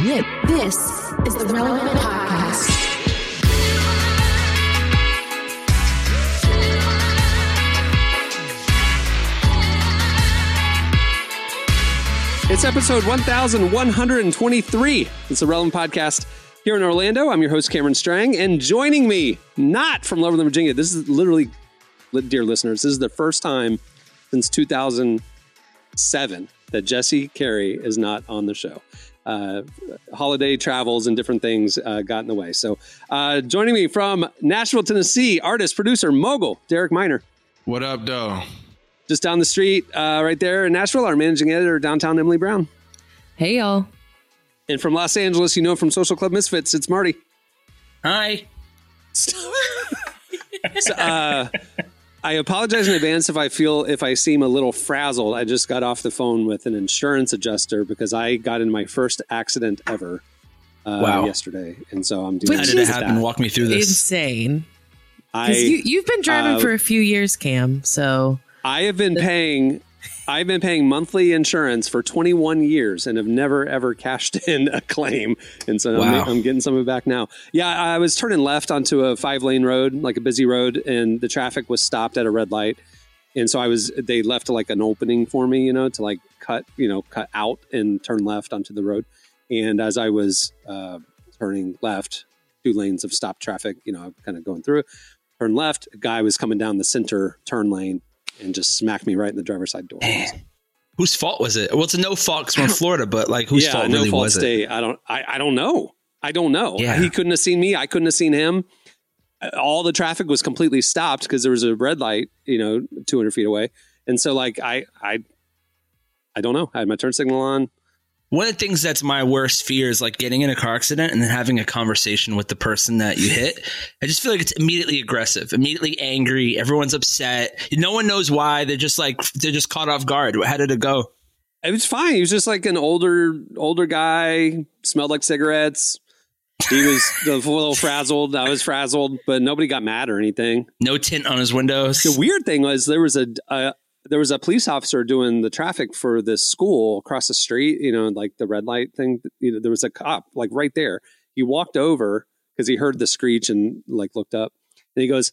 This is the Relevant Podcast. It's episode 1123. It's the Relevant Podcast here in Orlando. I'm your host, Cameron Strang, and joining me, not from Lower than Virginia, this is literally, dear listeners, this is the first time since 2007 that Jesse Carey is not on the show. Uh, holiday travels and different things uh, got in the way. So, uh, joining me from Nashville, Tennessee, artist, producer, mogul, Derek Minor. What up, though? Just down the street, uh, right there in Nashville, our managing editor, downtown Emily Brown. Hey, y'all. And from Los Angeles, you know from Social Club Misfits, it's Marty. Hi. So, uh, I apologize in advance if I feel if I seem a little frazzled. I just got off the phone with an insurance adjuster because I got in my first accident ever uh, Wow. yesterday, and so I'm doing. How Which did it is happen? Walk me through this. Insane. I Because you, you've been driving uh, for a few years, Cam. So I have been paying. I've been paying monthly insurance for 21 years and have never ever cashed in a claim, and so Wow. I'm, I'm getting some of it back now. Yeah, I was turning left onto a five lane road, like a busy road, and the traffic was stopped at a red light, and so I was. They left like an opening for me, you know, to like cut, you know, cut out and turn left onto the road. And as I was uh, turning left, two lanes of stopped traffic, you know, kind of going through. Turn left, a guy was coming down the center turn lane and just smacked me right in the driver's side door. Whose fault was it? Well, it's a no fault because we're in Florida, but like whose yeah, fault no really fault was it? I don't. I, I don't know. I don't know. Yeah. He couldn't have seen me. I couldn't have seen him. Uh, All the traffic was completely stopped because there was a red light, you know, 200 feet away. And so, like, I, I, I don't know. I had my turn signal on. One of the things that's my worst fear is like getting in a car accident and then having a conversation with the person that you hit. I just feel like it's immediately aggressive, immediately angry. Everyone's upset. No one knows why. They're just like they're just caught off guard. How did it go? It was fine. He was just like an older, older guy. Smelled like cigarettes. He was a little frazzled. I was frazzled, but nobody got mad or anything. No tint on his windows. The weird thing was there was a uh, there was a police officer doing the traffic for this school across the street. You know, like the red light thing. You know, there was a cop like right there. He walked over because he heard the screech and like looked up, and he goes,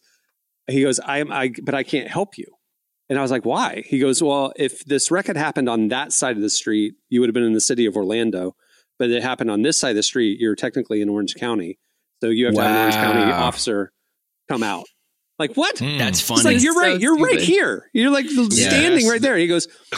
he goes, I am I, but I can't help you. And I was like, why? He goes, well, if this wreck had happened on that side of the street, you would have been in the city of Orlando. But it happened on this side of the street, you're technically in Orange County. So you have to have an Orange County officer come out. Like, what? Hmm. That's It's funny. like you're So right. You're right here. You're like standing right there. He goes,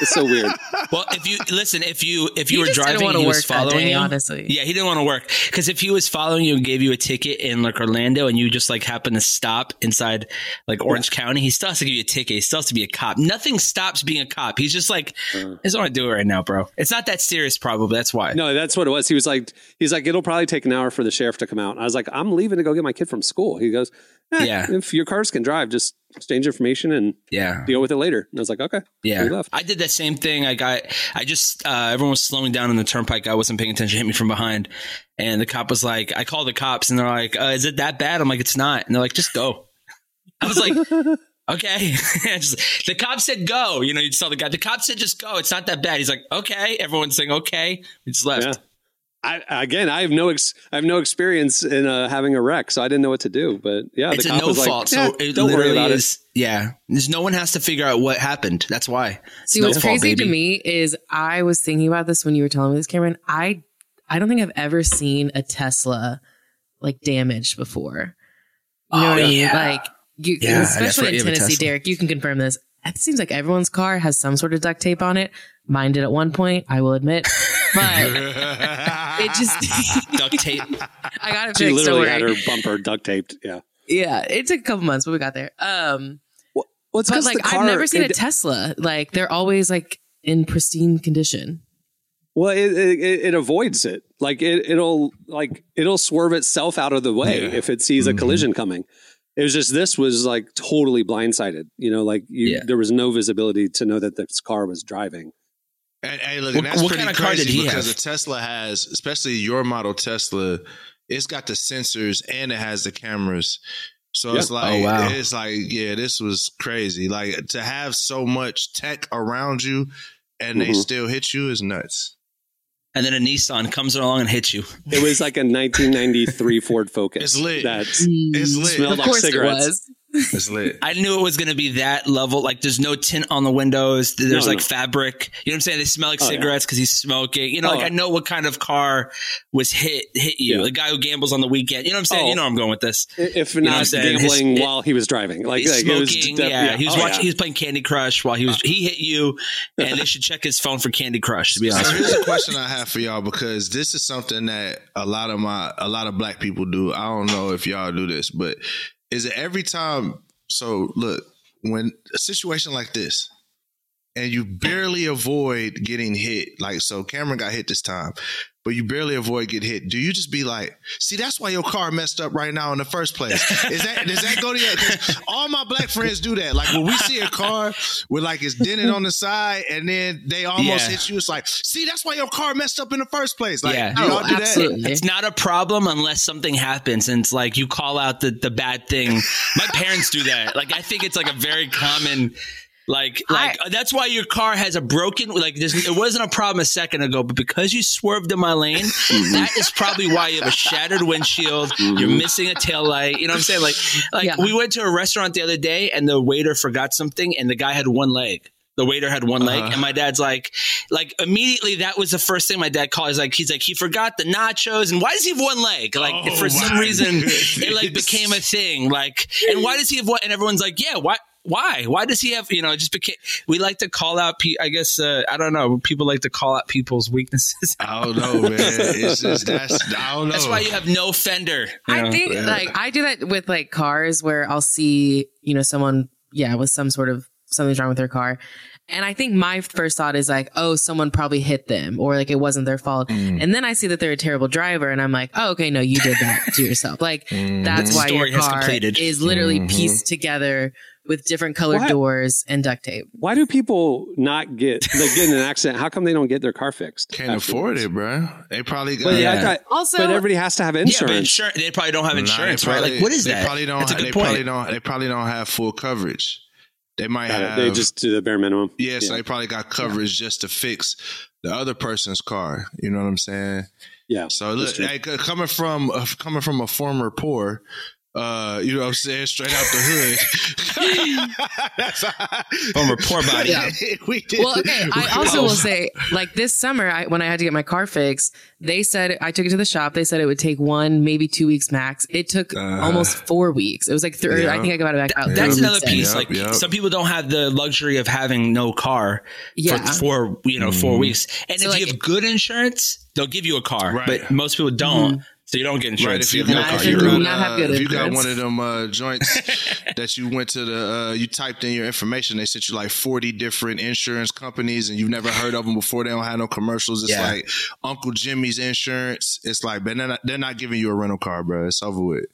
"It's so weird." well, if you listen, if you if you He were just didn't driving, wanna he was work following day, you. honestly. Yeah, he didn't want to work because if he was following you and gave you a ticket in like Orlando and you just like happen to stop inside like Orange County, he still has to give you a ticket. He still has to be a cop. Nothing stops being a cop. He's just like, I just want to do it right now, bro. It's not that serious, probably. That's why. No, that's what it was. He was like, he's like, it'll probably take an hour for the sheriff to come out. I was like, I'm leaving to go get my kid from school. He goes, eh, Yeah. If your cars can drive, just exchange information and Yeah. deal with it later. And I was like, okay. Yeah, left. I did that same thing. I got, I just, uh, everyone was slowing down on the turnpike. I wasn't paying attention, hit me from behind. And the cop was like, I called the cops and they're like, uh, is it that bad? I'm like, it's not. And they're like, just go. I was like, okay. Just- the cop said go. You know, you saw the guy. The cop said just go. It's not that bad. He's like, okay. Everyone's saying okay. We just left. Yeah. I, again, I have no ex- I have no experience in uh, having a wreck, so I didn't know what to do. But yeah, It's the a cop no was like, fault. "Yeah, so it don't worry about is, yeah. There's no one has to figure out what happened. That's why. See, No what's fault, crazy to me is I was thinking about this when you were telling me this, Cameron. I I don't think I've ever seen a Tesla like damaged before. You know Oh, what I mean? yeah. Like you, Yeah, especially in Tennessee, Derek. You can confirm this. It seems like everyone's car has some sort of duct tape on it. Mine did at one point. I will admit, but it just Duct tape. I got it She fixed. Don't literally had her bumper duct taped. Yeah. Yeah, it took a couple months, but we got there. Um, Well, it's but 'cause like the car, I've never seen it- a Tesla. Like they're always like in pristine condition. Well, it, it, it- it avoids it. Like it, it'll like it'll swerve itself out of the way Yeah. if it sees a Mm-hmm. collision coming. It was just this was like totally blindsided. You know, like you, Yeah. there was no visibility to know that this car was driving. And, hey, look, What- and that's what pretty kind of car did he because have? the Tesla has, especially your model Tesla, it's got the sensors and it has the cameras. So Yeah. it's like, Oh, wow. it's like, yeah, this was crazy. Like to have so much tech around you and they Mhm. still hit you is nuts. And then a Nissan comes along and hits you. It was like a 1993 Ford Focus. It's lit. That's It's lit. Smelled Of like course cigarettes. It was. It's lit. I knew it was going to be that level. Like, there's no tint on the windows. There's No, like no. fabric. You know what I'm saying? They smell like Oh, cigarettes because he's smoking. You know, Oh. like I know what kind of car was hit hit you. Yeah. The guy who gambles on the weekend. You know what I'm saying? Oh. You know where I'm going with this. if know what I'm not gambling His- while he was driving. Like, He's like it was smoking. def- yeah, he was Oh, watching. yeah. He was playing Candy Crush while he was. He hit you, and they should check his phone for Candy Crush. To be honest, with you. here's a question I have for y'all because this is something that a lot of my a lot of black people do. I don't know if y'all do this, but is it every time? So look, when a situation like this, and you barely avoid getting hit, like so, Cameron got hit this time, but you barely avoid getting hit. Do you just be like, see, that's why your car messed up right now in the first place? Is that does that go to you? 'Cause all my black friends do that. Like when we see a car with like it's dented on the side, and then they almost Yeah. hit you. It's like, see, that's why your car messed up in the first place. Like, Yeah. do y'all do absolutely. It's not a problem unless something happens and it's like you call out the, the bad thing. My parents do that. Like I think it's like a very common like like uh, that's why your car has a broken like this it wasn't a problem a second ago, but because you swerved in my lane, mm-hmm. that is probably why you have a shattered windshield, you're mm-hmm. missing a tail light. You know what I'm saying? Like like Yeah. we went to a restaurant the other day and the waiter forgot something and the guy had one leg. The waiter had one leg, Uh-huh. and my dad's like, like immediately that was the first thing my dad called. He's like, he's like, he forgot the nachos, and why does he have one leg? Like Oh, for some my reason, goodness. it like became a thing. Like, and why does he have one? And everyone's like, yeah, why? Why? Why does he have? You know, just became. We like to call out. Pe- I guess uh, I don't know. People like to call out people's weaknesses. I don't know, man. It's just that's I don't know. That's why you have no fender. you I know? think like I do that with like cars where I'll see, you know, someone, yeah, with some sort of something's wrong with their car. And I think my first thought is like, oh, someone probably hit them or like it wasn't their fault. Mm. And then I see that they're a terrible driver and I'm like, oh, okay, no, you did that to yourself. Like Mm. that's The why story your has car completed. is literally Mhm. pieced together with different colored Why- doors and duct tape. Why do people not get like get in an accident? How come they don't get their car fixed? can't afford it, bro. They probably got. But yeah, I Yeah. thought, Also, but everybody has to have insurance. yeah, but insurance. insurance. They probably don't have Nah, insurance, right? Like, what is that? they that? Probably don't. That's a they good probably don't. They probably don't have full coverage. They might Got it. have. they just do the bare minimum. Yeah, so they probably got coverage just to fix the other person's car. You know what I'm saying? yeah. So look, like, uh, coming from uh, coming from a former poor, uh, you know what I'm saying, straight out the hood. That's Former poor body. Yeah. we did. Well, okay. I also will say, like this summer, I, when I had to get my car fixed, they said I took it to the shop. They said it would take one, maybe two weeks max. It took Uh, almost four weeks. It was like three. yeah. I think I got it back out. That's three another piece. Yep, like yep. some people don't have the luxury of having no car Yeah. for four, you know, four weeks. And So, if you have good insurance, they'll give you a car. Right. But most people don't, so you don't get insurance. Right, insurance. if you you have no got, I car. if you do You're got, not have good uh, if you got one of them uh, joints that you went to the, uh, you typed in your information, they sent you like 40 different insurance companies and you've never heard of them before. They don't have no commercials. It's Yeah. like Uncle Jimmy's insurance. It's like, but they're not, they're not giving you a rental car, bro. It's over with.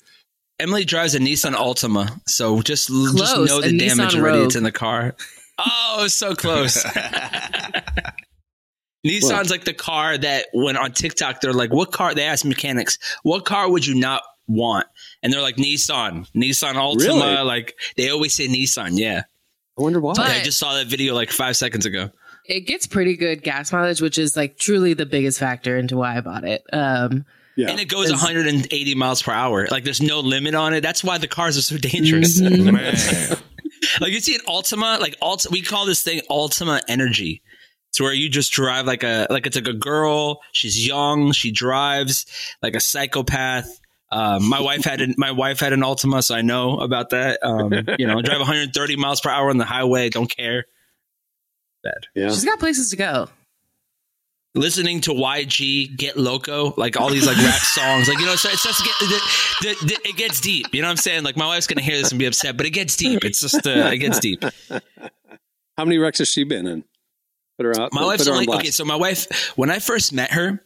Emily drives a Nissan Altima, so just just know the damage Nissan already Rogue. it's in the car. Oh, so close. Nissan's like the car that when on TikTok they're like, "What car?" They ask mechanics, "What car would you not want?" And they're like, "Nissan, Nissan Altima." Really? Like they always say Nissan. Yeah, I wonder why. But- I just saw that video like five seconds ago. It gets pretty good gas mileage, which is like truly the biggest factor into why I bought it. Um, yeah. And it goes 180 miles per hour. Like there's no limit on it. That's why the cars are so dangerous. Mhm. Man. Like you see an Altima, like Alt, we call this thing Altima Energy. It's where you just drive like a like it's like a girl. She's young. She drives like a psychopath. Um, my wife had an, my wife had an Altima, so I know about that. Um, you know, drive 130 miles per hour on the highway. Don't care. Bad. yeah. she's got places to go. Listening to YG Get Loco, like all these like rap songs, like you know, so it starts to get the, the, the, it gets deep. You know what I'm saying? Like my wife's gonna hear this and be upset, but it gets deep. It's just uh, it gets deep. How many wrecks has she been in? Put her out. My wife's only okay. So my wife, when I first met her,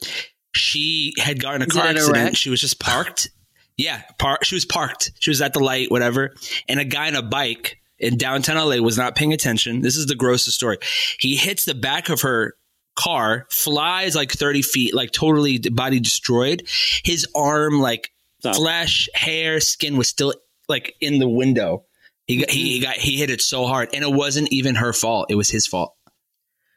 she had gotten a car accident. She was just parked. Yeah, par- she was parked. She was at the light, whatever, and a guy on a bike in downtown LA was not paying attention. This is the grossest story. He hits the back of her car, flies like thirty feet, like totally body destroyed. His arm, like Stop. flesh, hair, skin, was still like in the window. He got, he, he got he hit it so hard, and it wasn't even her fault. It was his fault.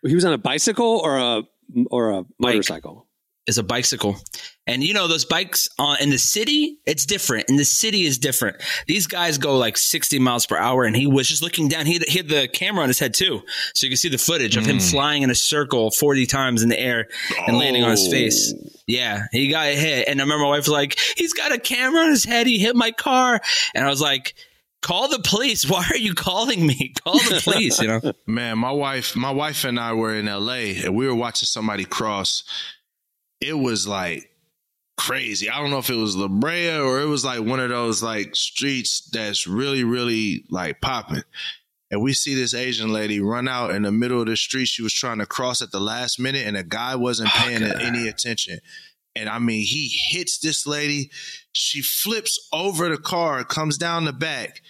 He was on a bicycle or a or a motorcycle. is a bicycle. And you know, those bikes on in the city, it's different. In the city is different. These guys go like 60 miles per hour and he was just looking down. He had, he had the camera on his head too. So you can see the footage of him hmm. flying in a circle 40 times in the air and landing on his face. Oh. Yeah, he got hit. And I remember my wife was like, he's got a camera on his head. He hit my car. And I was like, call the police. Why are you calling me? Call the police, you know? Man, my wife, my wife and I were in LA and we were watching somebody cross. It was like crazy. I don't know if it was La Brea or it was like one of those like streets that's really, really like popping. And we see this Asian lady run out in the middle of the street. She was trying to cross at the last minute and a guy wasn't oh, paying any attention. And I mean, he hits this lady. She flips over the car, comes down the back.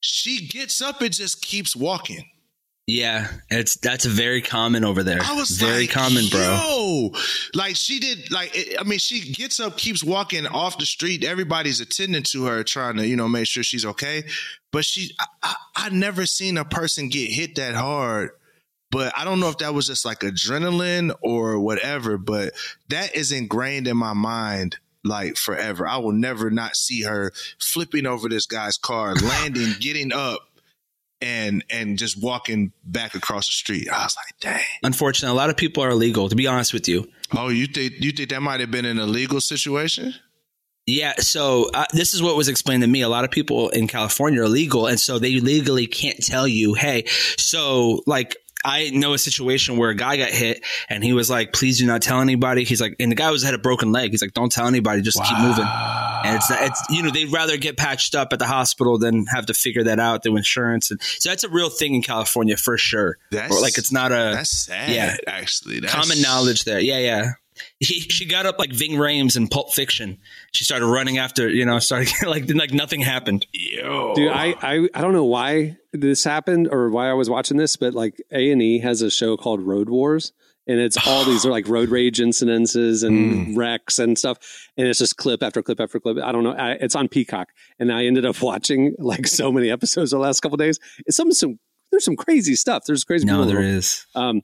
She gets up and just keeps walking. Yeah, it's that's very common over there. I was very like, common, bro. Yo, like she did, like it- I mean, she gets up, keeps walking off the street. Everybody's attending to her, trying to you know make sure she's okay. But she, I, I, I never seen a person get hit that hard. But I don't know if that was just like adrenaline or whatever. But that is ingrained in my mind like forever. I will never not see her flipping over this guy's car, landing, getting up. And and just walking back across the street, I was like, "Dang!" Unfortunately, a lot of people are illegal. To be honest with you, Oh, you think you think that might have been an illegal situation? Yeah, so uh, this is what was explained to me. A lot of people in California are legal, and so they legally can't tell you, hey, so like. I know a situation where a guy got hit and he was like, please do not tell anybody. He's like, and the guy was had a broken leg. He's like, don't tell anybody, just keep moving. And it's, it's, you know, they'd rather get patched up at the hospital than have to figure that out through insurance. And so that's a real thing in California for sure. That's Or, like, it's not a That's sad. yeah. actually, that's, common knowledge there. Yeah, yeah. He, she got up like Ving Rhames in Pulp Fiction. She started running after, you know, started like like nothing happened. Yo, Dude, I, I I don't know why this happened or why I was watching this, but like A and E has a show called Road Wars, and it's all these are like road rage incidences and wrecks and stuff, and it's just clip after clip after clip. I don't know. I, it's on Peacock, and I ended up watching like so many episodes the last couple days. It's some some there's some crazy stuff. There's crazy. No, people. there is. Um,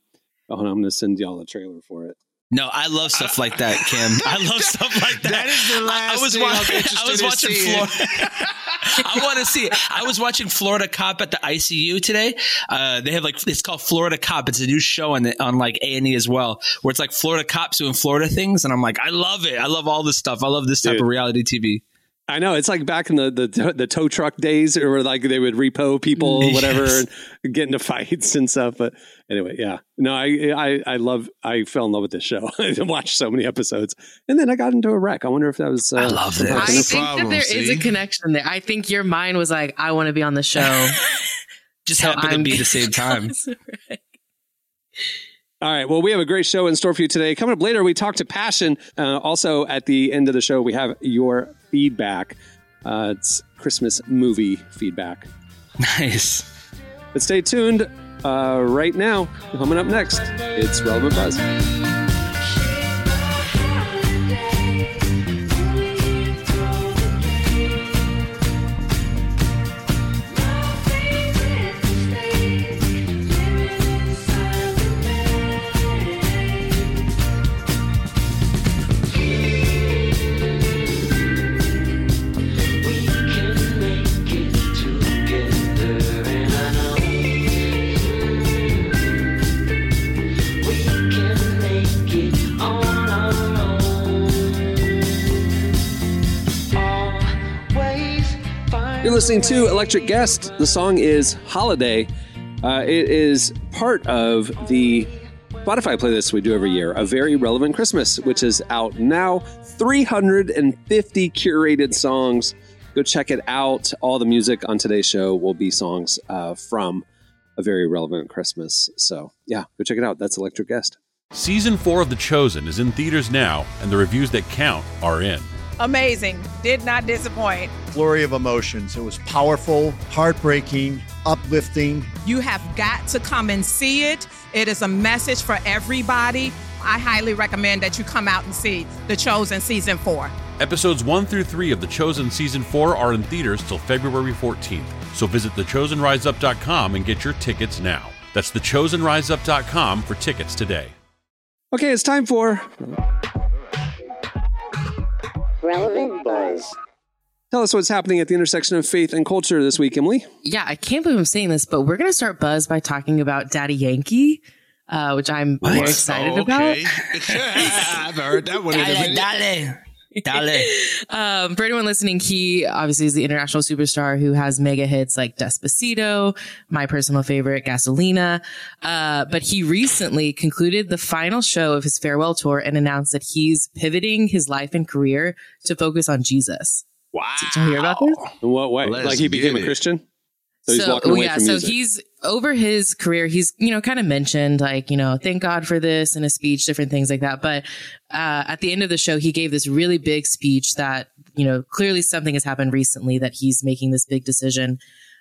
oh, on, I'm gonna send y'all a trailer for it. No, I love stuff like that, Kim. I love stuff like that. That is the last I was thing I'm watching. I was watching. Florida. I want to see it. I was watching Florida Cop at the ICU today. Uh, they have like it's called Florida Cop. It's a new show on the, on like A and E as well, where it's like Florida cops doing Florida things, and I'm like, I love it. I love all this stuff. I love this type Dude. of reality TV. I know it's like back in the the, the tow truck days, or like they would repo people, or whatever, Yes. and get into fights and stuff. But anyway, yeah, no, I I I love I fell in love with this show. I watched so many episodes, and then I got into a wreck. I wonder if that was. Uh, I love this. I think problem, that there is see? a connection there. I think your mind was like, I want to be on the show. Just So happened I'm- be the same time. All right. Well, we have a great show in store for you today. Coming up later, we talk to Passion. Uh, also, at the end of the show, we have your feedback. Uh, it's Christmas movie feedback. nice. But stay tuned. Uh, right now, coming up next, it's Relevant Buzz. Listening to Electric Guest. The song is Holiday. Uh, it is part of the Spotify playlist we do every year, A Very Relevant Christmas, which is out now. 350 curated songs. Go check it out. All the music on today's show will be songs uh, from A Very Relevant Christmas. So, yeah, go check it out. That's Electric Guest. Season 4 of The Chosen is in theaters now, and the reviews that count are in. Amazing. Did not disappoint. flurry of emotions. It was powerful, heartbreaking, uplifting. You have got to come and see it. It is a message for everybody. I highly recommend that you come out and see The Chosen Season 4. Episodes 1 through 3 of The Chosen Season 4 are in theaters till February 14th. So visit thechosenriseup.com and get your tickets now. That's thechosenriseup.com for tickets today. Okay, it's time for Relevant Buzz. Tell us what's happening at the intersection of faith and culture this week, Emily. Yeah, I can't believe I'm saying this, but we're going to start Buzz by talking about Daddy Yankee, uh, which I'm very excited Oh, about. I've heard that one in Dale, dale, dale. Um, for anyone listening, he obviously is the international superstar who has mega hits like Despacito, my personal favorite, Gasolina. Uh, but he recently concluded the final show of his farewell tour and announced that he's pivoting his life and career to focus on Jesus. Wow. Did you hear about this? In what way? Let's like he became a. Christian? So he's walking oh, away yeah, from so he's over his career. He's you know kind of mentioned like you know thank God for this in a speech, different things like that. But uh, at the end of the show, he gave this really big speech that you know clearly something has happened recently that he's making this big decision.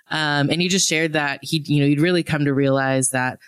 Um, and he just shared that he you know he'd really come to realize that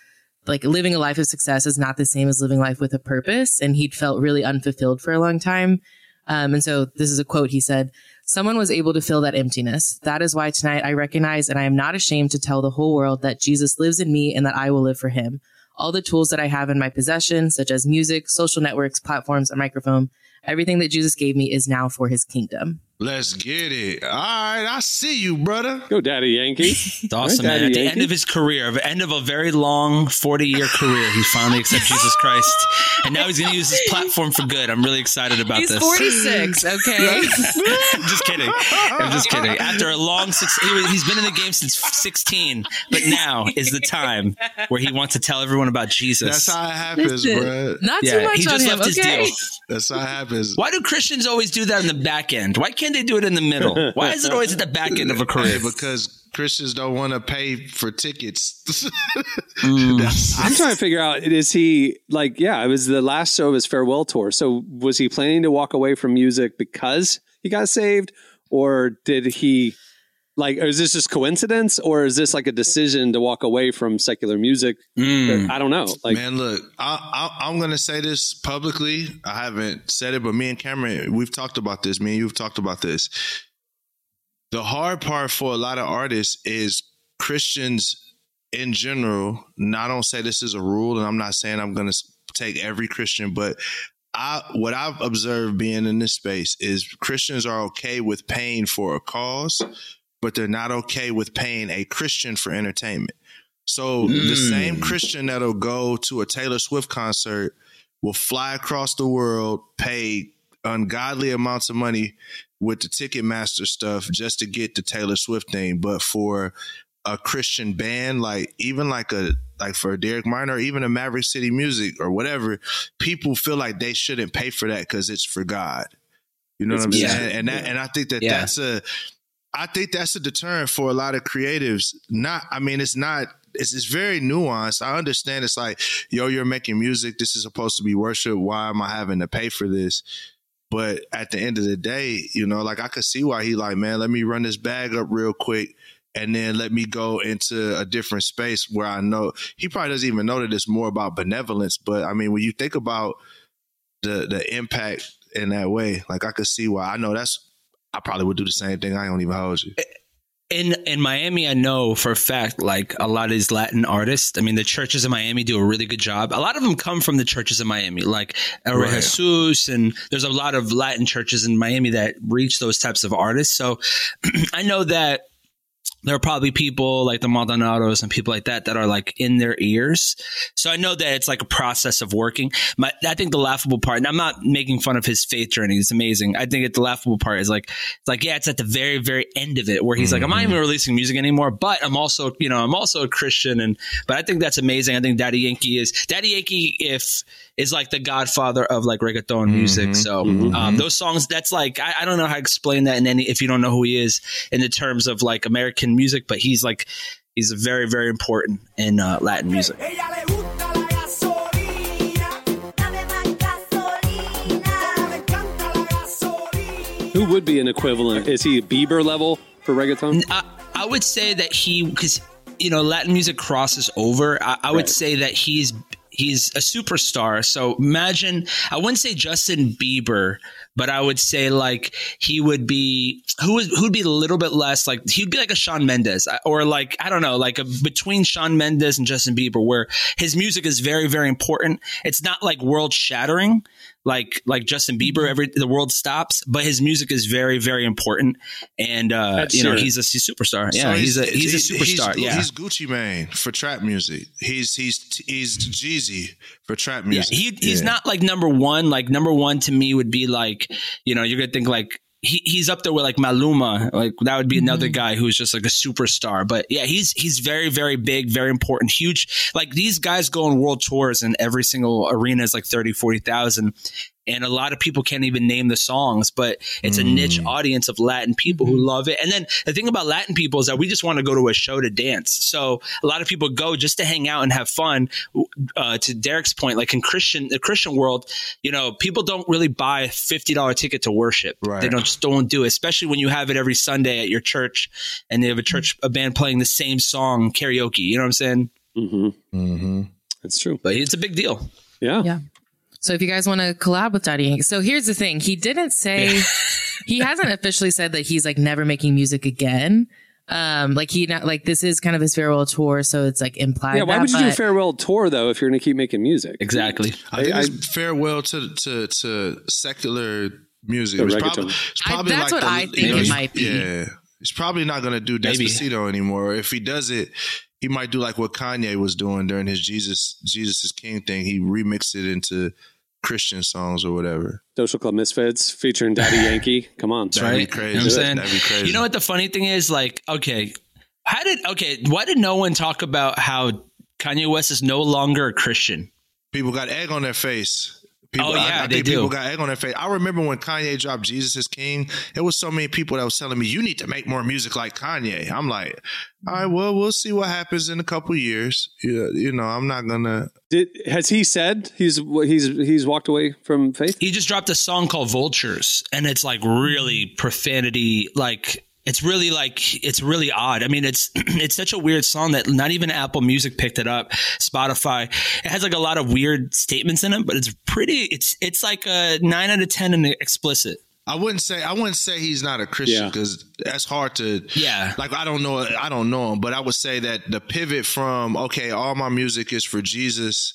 like living a life of success is not the same as living life with a purpose, and he'd felt really unfulfilled for a long time. Um, and so this is a quote he said. Someone was able to fill that emptiness. That is why tonight I recognize and I am not ashamed to tell the whole world that Jesus lives in me and that I will live for him. All the tools that I have in my possession, such as music, social networks, platforms, a microphone, everything that Jesus gave me is now for his kingdom. Let's get it. All right, I see you, brother. Go, Daddy Yankee. It's awesome, Right, man. At the Yankee? end of his career, at the end of a very long 40 year career, he finally accepted Jesus Christ. And now he's going to use his platform for good. I'm really excited about He's this. 46, okay? Just kidding. I'm just kidding. After a long six, he, he's been in the game since 16, but now is the time where he wants to tell everyone about Jesus. That's how it happens, bro. Not too much he on just him, left his okay? deal. That's how it happens. Why do Christians always do that in the back end? Why can't they do it in the middle? Why is it always at the back end of a career? Because Christians don't want to pay for tickets. Mm. I'm trying to figure out is he like yeah, it was the last show of his farewell tour. So was he planning to walk away from music because he got saved or did he like is this just coincidence or is this like a decision to walk away from secular music? Mm. I don't know. Like Man, look, I, I, I'm going to say this publicly. I haven't said it, but me and Cameron, we've talked about this. Me and you've talked about this. The hard part for a lot of artists is Christians in general. Now, I don't say this is a rule, and I'm not saying I'm going to take every Christian, but I what I've observed being in this space is Christians are okay with paying for a cause, but they're not okay with paying a Christian for entertainment. So the hmm. same Christian that'll go to a Taylor Swift concert will fly across the world, pay ungodly amounts of money with the Ticketmaster stuff just to get the Taylor Swift thing. But for a Christian band, like even like a like for a Derek Minor, or even a Maverick City Music or whatever, people feel like they shouldn't pay for that because it's for God. You know what I'm Yeah. saying? And that, and I think that Yeah. that's a I think that's a deterrent for a lot of creatives. Not, I mean, it's not. It's, it's very nuanced. I understand. It's like, yo, you're making music. This is supposed to be worship. Why am I having to pay for this? But at the end of the day, you know, like I could see why he like, man, let me run this bag up real quick, and then let me go into a different space where I know he probably doesn't even know that it's more about benevolence. But I mean, when you think about the the impact in that way, like I could see why. I know that's. I probably would do the same thing. I don't even hold you. in in Miami, I know for a fact, like a lot of these Latin artists. I mean, the churches in Miami do a really good job. A lot of them come from the churches in Miami, like El Right. Jesus, and there's a lot of Latin churches in Miami that reach those types of artists. So I know that there are probably people like the Maldonados and people like that that are like in their ears. So I know that it's like a process of working. My, I think the laughable part, and I'm not making fun of his faith journey. It's amazing. I think it, the laughable part is like, it's like, yeah, it's at the very, very end of it where he's like, I'm not even mm-hmm. releasing music anymore, but I'm also, you know, I'm also a Christian. And, but I think that's amazing. I think Daddy Yankee is, Daddy Yankee, if, is like the godfather of like reggaeton music. So, um, those songs, that's like, I, I don't know how to explain that in any, if you don't know who he is in the terms of like American music, but he's like, he's very, very important in uh, Latin music. who would be an equivalent? Is he a Bieber level for reggaeton? I, I would say that he because you know Latin music crosses over. I, I would Right. say that he's he's a superstar. So imagine I wouldn't say Justin Bieber, but I would say like he would be who would who'd be a little bit less like he'd be like a Shawn Mendes uh, or like I don't know like a, between Shawn Mendes and Justin Bieber where his music is very very important. It's not like world shattering like like Justin Bieber every the world stops, but his music is very very important and uh That's you know sure. he's a, he's a superstar. So Yeah, he's, a he's, a superstar. He's, yeah. he's Gucci Mane for trap music. He's he's he's Jeezy for trap music. Yeah, he he's Yeah. not like number one. Like number one to me would be like, you know, you're gonna think like he, he's up there with like Maluma. Like that would be mm-hmm. another guy who's just like a superstar. But yeah, he's he's very very big, very important, huge. Like these guys go on world tours, and every single arena is like 30, 40,000. And a lot of people can't even name the songs, but it's a niche audience of Latin people who love it. And then the thing about Latin people is that we just want to go to a show to dance. So a lot of people go just to hang out and have fun. Uh, to Derek's point, like in Christian, the Christian world, you know, people don't really buy a fifty dollar ticket to worship. Right. They don't just don't do it, especially when you have it every Sunday at your church, and they have a church a band playing the same song karaoke. You know what I'm saying? Mm-hmm. Mm-hmm. That's true. But it's a big deal. Yeah. Yeah. So if you guys want to collab with Daddy Yankee, so here's the thing: he didn't say he hasn't officially said that he's like never making music again. Um, like he not like this is kind of his farewell tour, so it's like implied. Yeah. Why that, would you do a farewell tour though if you're going to keep making music? Exactly. I think I- it's farewell to to to secular music. It's probably, it's I- that's like what the- I think you know, it might be. Yeah, he's probably not going to do Maybe. Despacito anymore. If he does it, he might do like what Kanye was doing during his Jesus Jesus is King thing. He remixed it into Christian songs or whatever. Social Club Misfits featuring Daddy Yankee. Come on. That'd be right? crazy. You know what I'm saying? That'd be crazy. You know what the funny thing is? Like, okay, how did okay? Why did no one talk about how Kanye West is no longer a Christian? People got egg on their face. People, Oh, yeah, I, I they think do. people got egg on their face. I remember when Kanye dropped Jesus is King. There was so many people that was telling me, "You need to make more music like Kanye." I'm like, "All right, well, we'll see what happens in a couple years." You, you know, I'm not gonna. Did has he said he's he's he's walked away from faith? He just dropped a song called Vultures, and it's like really profanity. Like, it's really like it's really odd. I mean, it's it's such a weird song that not even Apple Music picked it up. Spotify. It has like a lot of weird statements in it, but it's pretty. It's it's like a nine out of ten and explicit. I wouldn't say I wouldn't say he's not a Christian Yeah. because that's hard to. Yeah. Like I don't know, I don't know him, but I would say that the pivot from okay, all my music is for Jesus,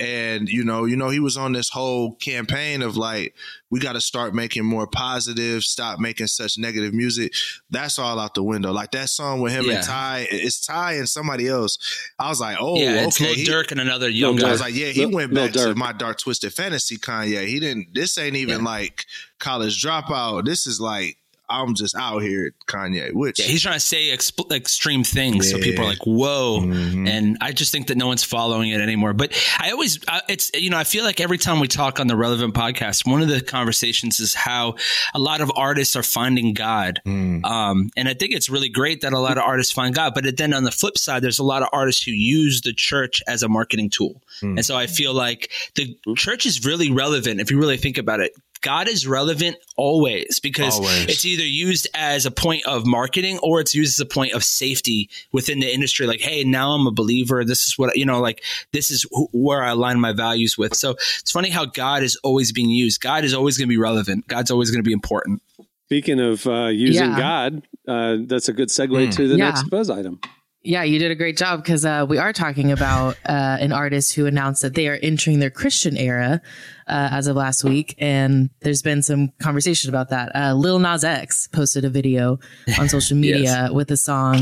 and you know, you know, he was on this whole campaign of like, we got to start making more positive, stop making such negative music. That's all out the window. Like that song with him Yeah. and Ty, it's Ty and somebody else. I was like, oh, yeah, it's okay. Lil Durk and another young Lil I guy. was like, yeah, he Lil- went Lil back to Durk. my dark twisted fantasy Kanye. He didn't. This ain't even like college dropout. This is like I'm just out here, Kanye. Which Yeah, he's trying to say exp- extreme things, so people are like, "Whoa!" Mhm. And I just think that no one's following it anymore. But I always, uh, it's you know, I feel like every time we talk on the relevant podcast, one of the conversations is how a lot of artists are finding God, Mm. um, and I think it's really great that a lot of artists find God. But then on the flip side, there's a lot of artists who use the church as a marketing tool, Mm. and so I feel like the church is really relevant if you really think about it. God is relevant always because Always. it's either used as a point of marketing or it's used as a point of safety within the industry. Like, hey, now I'm a believer. This is what, you know, like this is wh- where I align my values with. So it's funny how God is always being used. God is always going to be relevant. God's always going to be important. Speaking of uh, using Yeah. God, uh, that's a good segue to the Yeah. next buzz item. Yeah, you did a great job because uh, we are talking about uh, an artist who announced that they are entering their Christian era uh, as of last week, and there's been some conversation about that. Uh, Lil Nas X posted a video on social media with a song.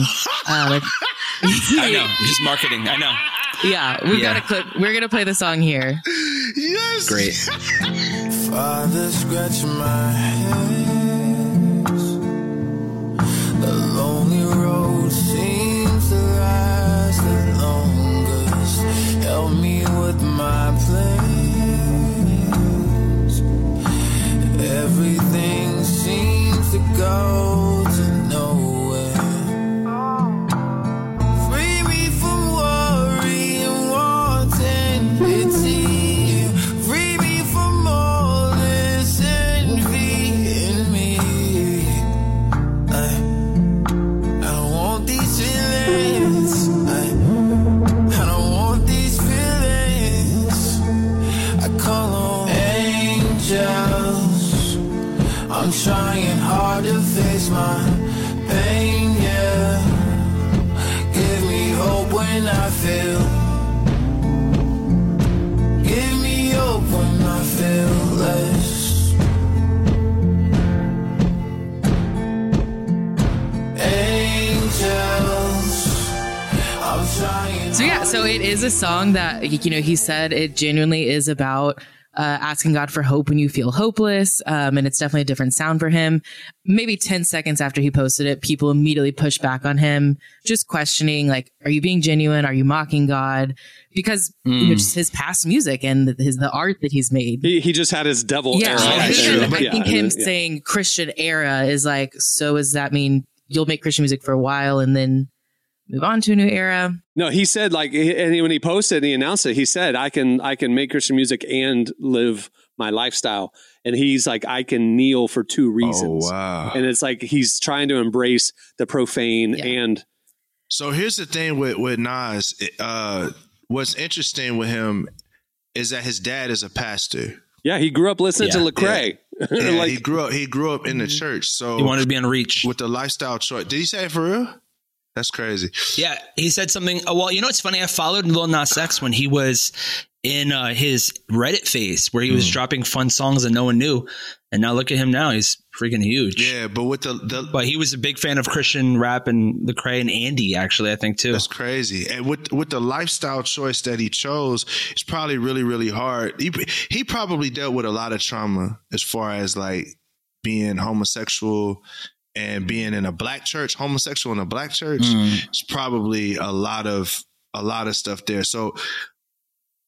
Uh, I know. Just marketing. I know. yeah, we Yeah. got a clip. We're gonna play the song here. yes, Great. Father, scratch my hands. Plans. Everything seems to go So it is a song that you know he said it genuinely is about uh, asking God for hope when you feel hopeless, um, and it's definitely a different sound for him. Maybe ten seconds after he posted it, people immediately pushed back on him, just questioning like, "Are you being genuine? Are you mocking God?" Because you know, just his past music and his the art that he's made. He, he just had his devil Yeah, era. I think. I Yeah, him yeah. saying Christian era is like, so does that mean you'll make Christian music for a while and then move on to a new era? No, he said like, and when he posted and he announced it, he said, "I can, I can make Christian music and live my lifestyle." And he's like, "I can kneel for two reasons." Oh wow! And it's like he's trying to embrace the profane Yeah. and So here's the thing with with Nas. Uh, what's interesting with him is that his dad is a pastor. yeah, he grew up listening Yeah. to Lecrae. And like, he grew up. He grew up in the church. So He wanted to be on reach. with the lifestyle choice. Did he say it for real? That's crazy. Yeah, he said something. oh, Well, you know what's funny? I followed Lil Nas X when he was in uh, his Reddit phase, where he was dropping fun songs that no one knew, and now look at him now. He's freaking huge. Yeah, but with the, the But he was a big fan of Christian rap and Lecrae and Andy, actually, I think too. That's crazy. And with with the lifestyle choice that he chose, it's probably really really hard. He he probably dealt with a lot of trauma as far as like being homosexual and being in a black church, homosexual in a black church. Mm. It's probably a lot of a lot of stuff there. So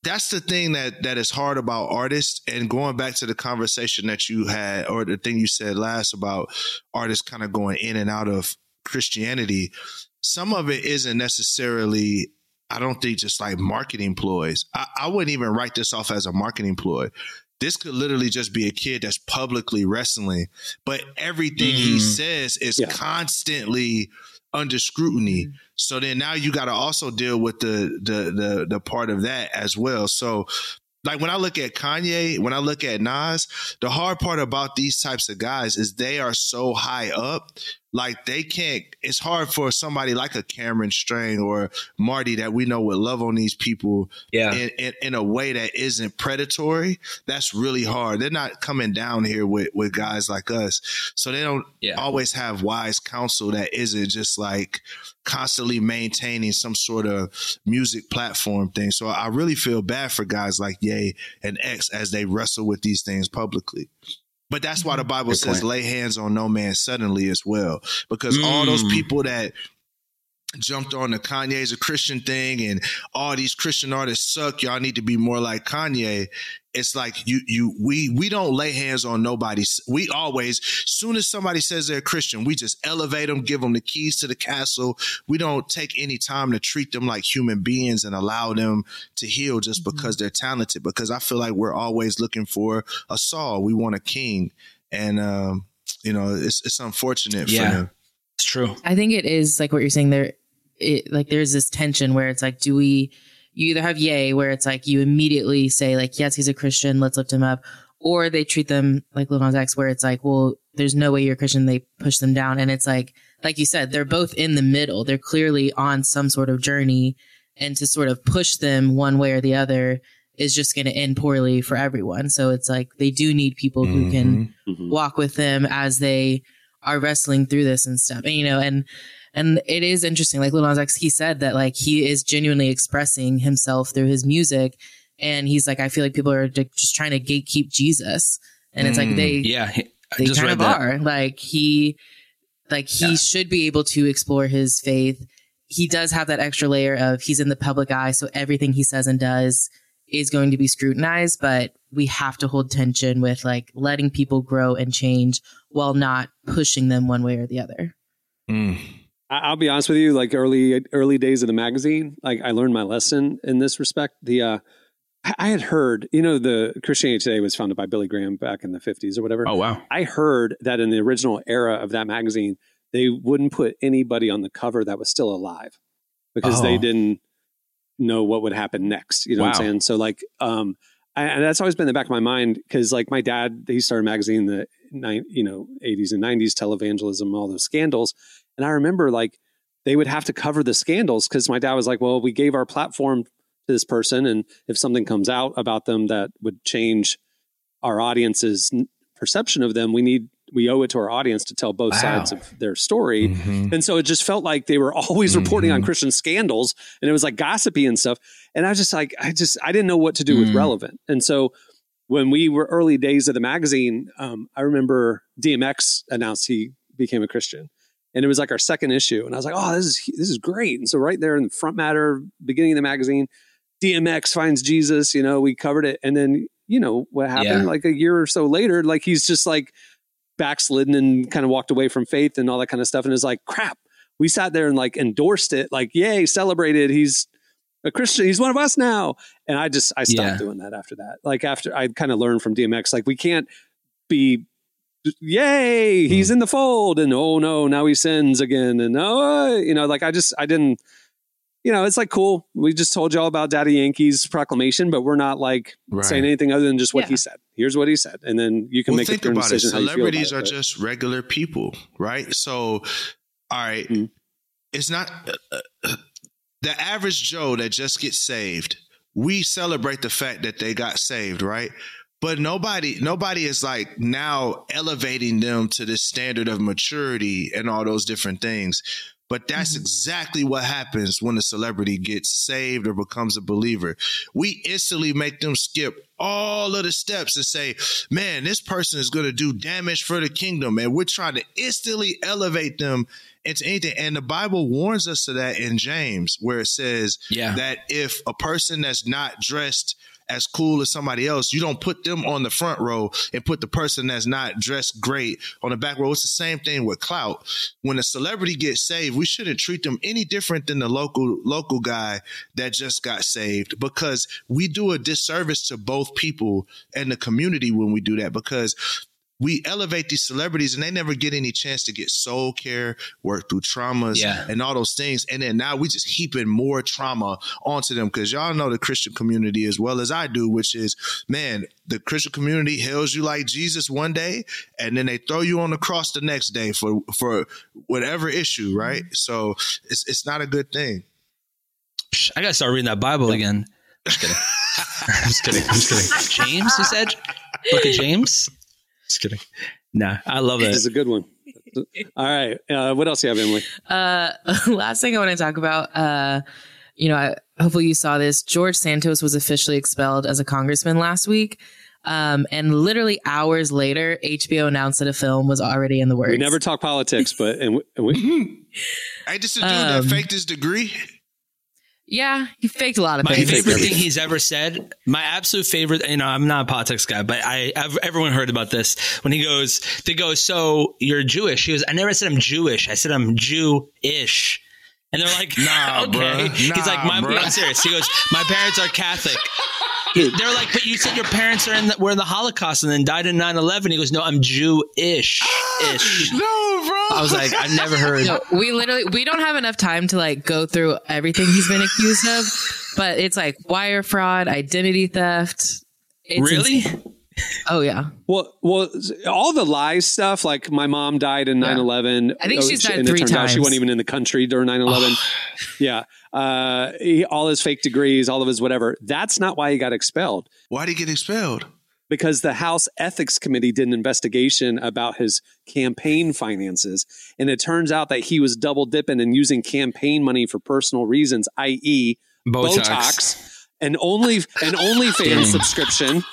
that's the thing that that is hard about artists and going back to the conversation that you had or the thing you said last about artists kind of going in and out of Christianity some of it isn't necessarily I don't think just like marketing ploys. I, I wouldn't even write this off as a marketing ploy. This could literally just be a kid that's publicly wrestling, but everything he Mm. says is Yeah. constantly under scrutiny. So then now you got to also deal with the, the the the part of that as well. So like when I look at Kanye, when I look at Nas, the hard part about these types of guys is they are so high up, like they can't. It's hard for somebody like a Cameron Strang or Marty that we know would love on these people yeah. in, in, in a way that isn't predatory. That's really hard. They're not coming down here with with guys like us, so they don't Yeah. always have wise counsel that isn't just like constantly maintaining some sort of music platform thing. So I really feel bad for guys like Ye and X as they wrestle with these things publicly. But that's why the Bible Good says point. lay hands on no man suddenly as well. Because all those Mm. people that jumped on the Kanye's a Christian thing and all these Christian artists suck. Y'all need to be more like Kanye. It's like you you we we don't lay hands on nobody. We always soon as somebody says they're Christian, we just elevate them, give them the keys to the castle. We don't take any time to treat them like human beings and allow them to heal just because they're talented. Because I feel like we're always looking for a Saul. We want a king, and um, you know it's it's unfortunate Yeah. for them. It's true. I think it is like what you're saying there. It like there's this tension where it's like, do we? You either have Ye, where it's like you immediately say like, yes, he's a Christian, let's lift him up, or they treat them like Lil Nas X, where it's like, well, there's no way you're a Christian. They push them down, and it's like, like you said, they're both in the middle. They're clearly on some sort of journey, and to sort of push them one way or the other is just going to end poorly for everyone. So it's like they do need people who can Mhm. walk with them as they are wrestling through this and stuff. And, you know, and and it is interesting. Like Lil Nas X, he said that like he is genuinely expressing himself through his music, and he's like, I feel like people are just trying to gatekeep Jesus, and it's like Mm, they Yeah. they just kind of that. are. Like he, like he Yeah. should be able to explore his faith. He does have that extra layer of he's in the public eye, so everything he says and does is going to be scrutinized. But we have to hold tension with like letting people grow and change while not pushing them one way or the other. Mm. I- I'll be honest with you. Like early early days of the magazine, like I learned my lesson in this respect. The uh, I- I had heard, you know, the Christianity Today was founded by Billy Graham back in the fifties or whatever. Oh, wow. I heard that in the original era of that magazine, they wouldn't put anybody on the cover that was still alive because they Oh. didn't know what would happen next. You know what I'm saying? So like, um, I, and that's always been in the back of my mind because like my dad, he started a magazine in the nine, you know, 80s and 90s, televangelism, all those scandals. And I remember like they would have to cover the scandals because my dad was like, well, we gave our platform to this person. And if something comes out about them that would change our audience's perception of them, we need, we owe it to our audience to tell both Wow. sides of their story. Mhm. And so it just felt like they were always reporting on Mhm. Christian scandals and it was like gossipy and stuff. And I was just like, I just, I didn't know what to do with Mm. relevant. And so when we were early days of the magazine, um, I remember DMX announced he became a Christian. And it was like our second issue. And I was like, oh, this is, this is great. And so right there in the front matter, beginning of the magazine, DMX finds Jesus, you know, we covered it. And then, you know, what happened Yeah. like a year or so later, like he's just like backslidden and kind of walked away from faith and all that kind of stuff. And it's like, crap, we sat there and like endorsed it, like, yay, celebrated. He's a Christian. He's one of us now. And I just, I stopped Yeah. doing that after that. Like after I kind of learned from DMX, like we can't be, yay, Hmm. he's in the fold. And oh no, now he sins again. And oh, you know, like I just, I didn't, you know, it's like cool. We just told you all about Daddy Yankee's proclamation, but we're not like Right. saying anything other than just what Yeah. he said. Here's what he said, and then you can well, make think a about it. decision. feel Celebrities about are it, just regular people, right? So, all right, Mhm. it's not uh, uh, the average Joe that just gets saved. We celebrate the fact that they got saved, right? But nobody, nobody is like now elevating them to this standard of maturity and all those different things. But that's mm-hmm. exactly what happens when a celebrity gets saved or becomes a believer. We instantly make them skip all of the steps and say, man, this person is going to do damage for the kingdom. And we're trying to instantly elevate them into anything. And the Bible warns us to that in James, where it says Yeah. that if a person that's not dressed as cool as somebody else, you don't put them on the front row and put the person that's not dressed great on the back row. It's the same thing with clout. When a celebrity gets saved, we shouldn't treat them any different than the local local guy that just got saved because we do a disservice to both people and the community when we do that because we elevate these celebrities and they never get any chance to get soul care, work through traumas Yeah. and all those things. And then now we just heaping more trauma onto them because y'all know the Christian community as well as I do, which is, man, the Christian community hails you like Jesus one day and then they throw you on the cross the next day for, for whatever issue, mm-hmm. right? So it's, it's not a good thing. I gotta start reading that Bible again. Just kidding. I'm just kidding. I'm just kidding. James, you said? Book of James? Just kidding. Nah, I love This it. is a good one. All right, uh, what else you have, Emily? Uh, last thing I want to talk about, uh, you know, I, hopefully you saw this. George Santos was officially expelled as a congressman last week. Um, and literally hours later, HBO announced that a film was already in the works. We never talk politics, but and we, and we Hey, this is a dude Um, that faked his degree. Yeah, he faked a lot of My things. favorite thing he's ever said, my absolute favorite, you know, I'm not a politics guy, but I, I've, everyone heard about this when he goes, they go, so you're Jewish. He goes, I never said I'm Jewish. I said I'm Jew-ish. And they're like, Nah, okay. bruh. He's like, my, bruh. I'm serious. He goes, my parents are Catholic. They're like, but you said your parents are in the, were in the Holocaust and then died in 9-11. He goes, no, I'm Jew-ish. Ish. No, bro. I was like, I've never heard. No, we literally we don't have enough time to like go through everything he's been accused of, but it's like wire fraud, identity theft. It's really? insane. Oh yeah. well, well, all the lies stuff. Like my mom died in Yeah. 9-11. I think she's died and it three turns out she wasn't even in the country during 9-11. yeah, uh, he, all his fake degrees, all of his whatever. That's not why he got expelled. Why did he get expelled? Because the House Ethics Committee did an investigation about his campaign finances. And it turns out that he was double dipping and using campaign money for personal reasons, i.e., Botox. Botox, and only an OnlyFans subscription.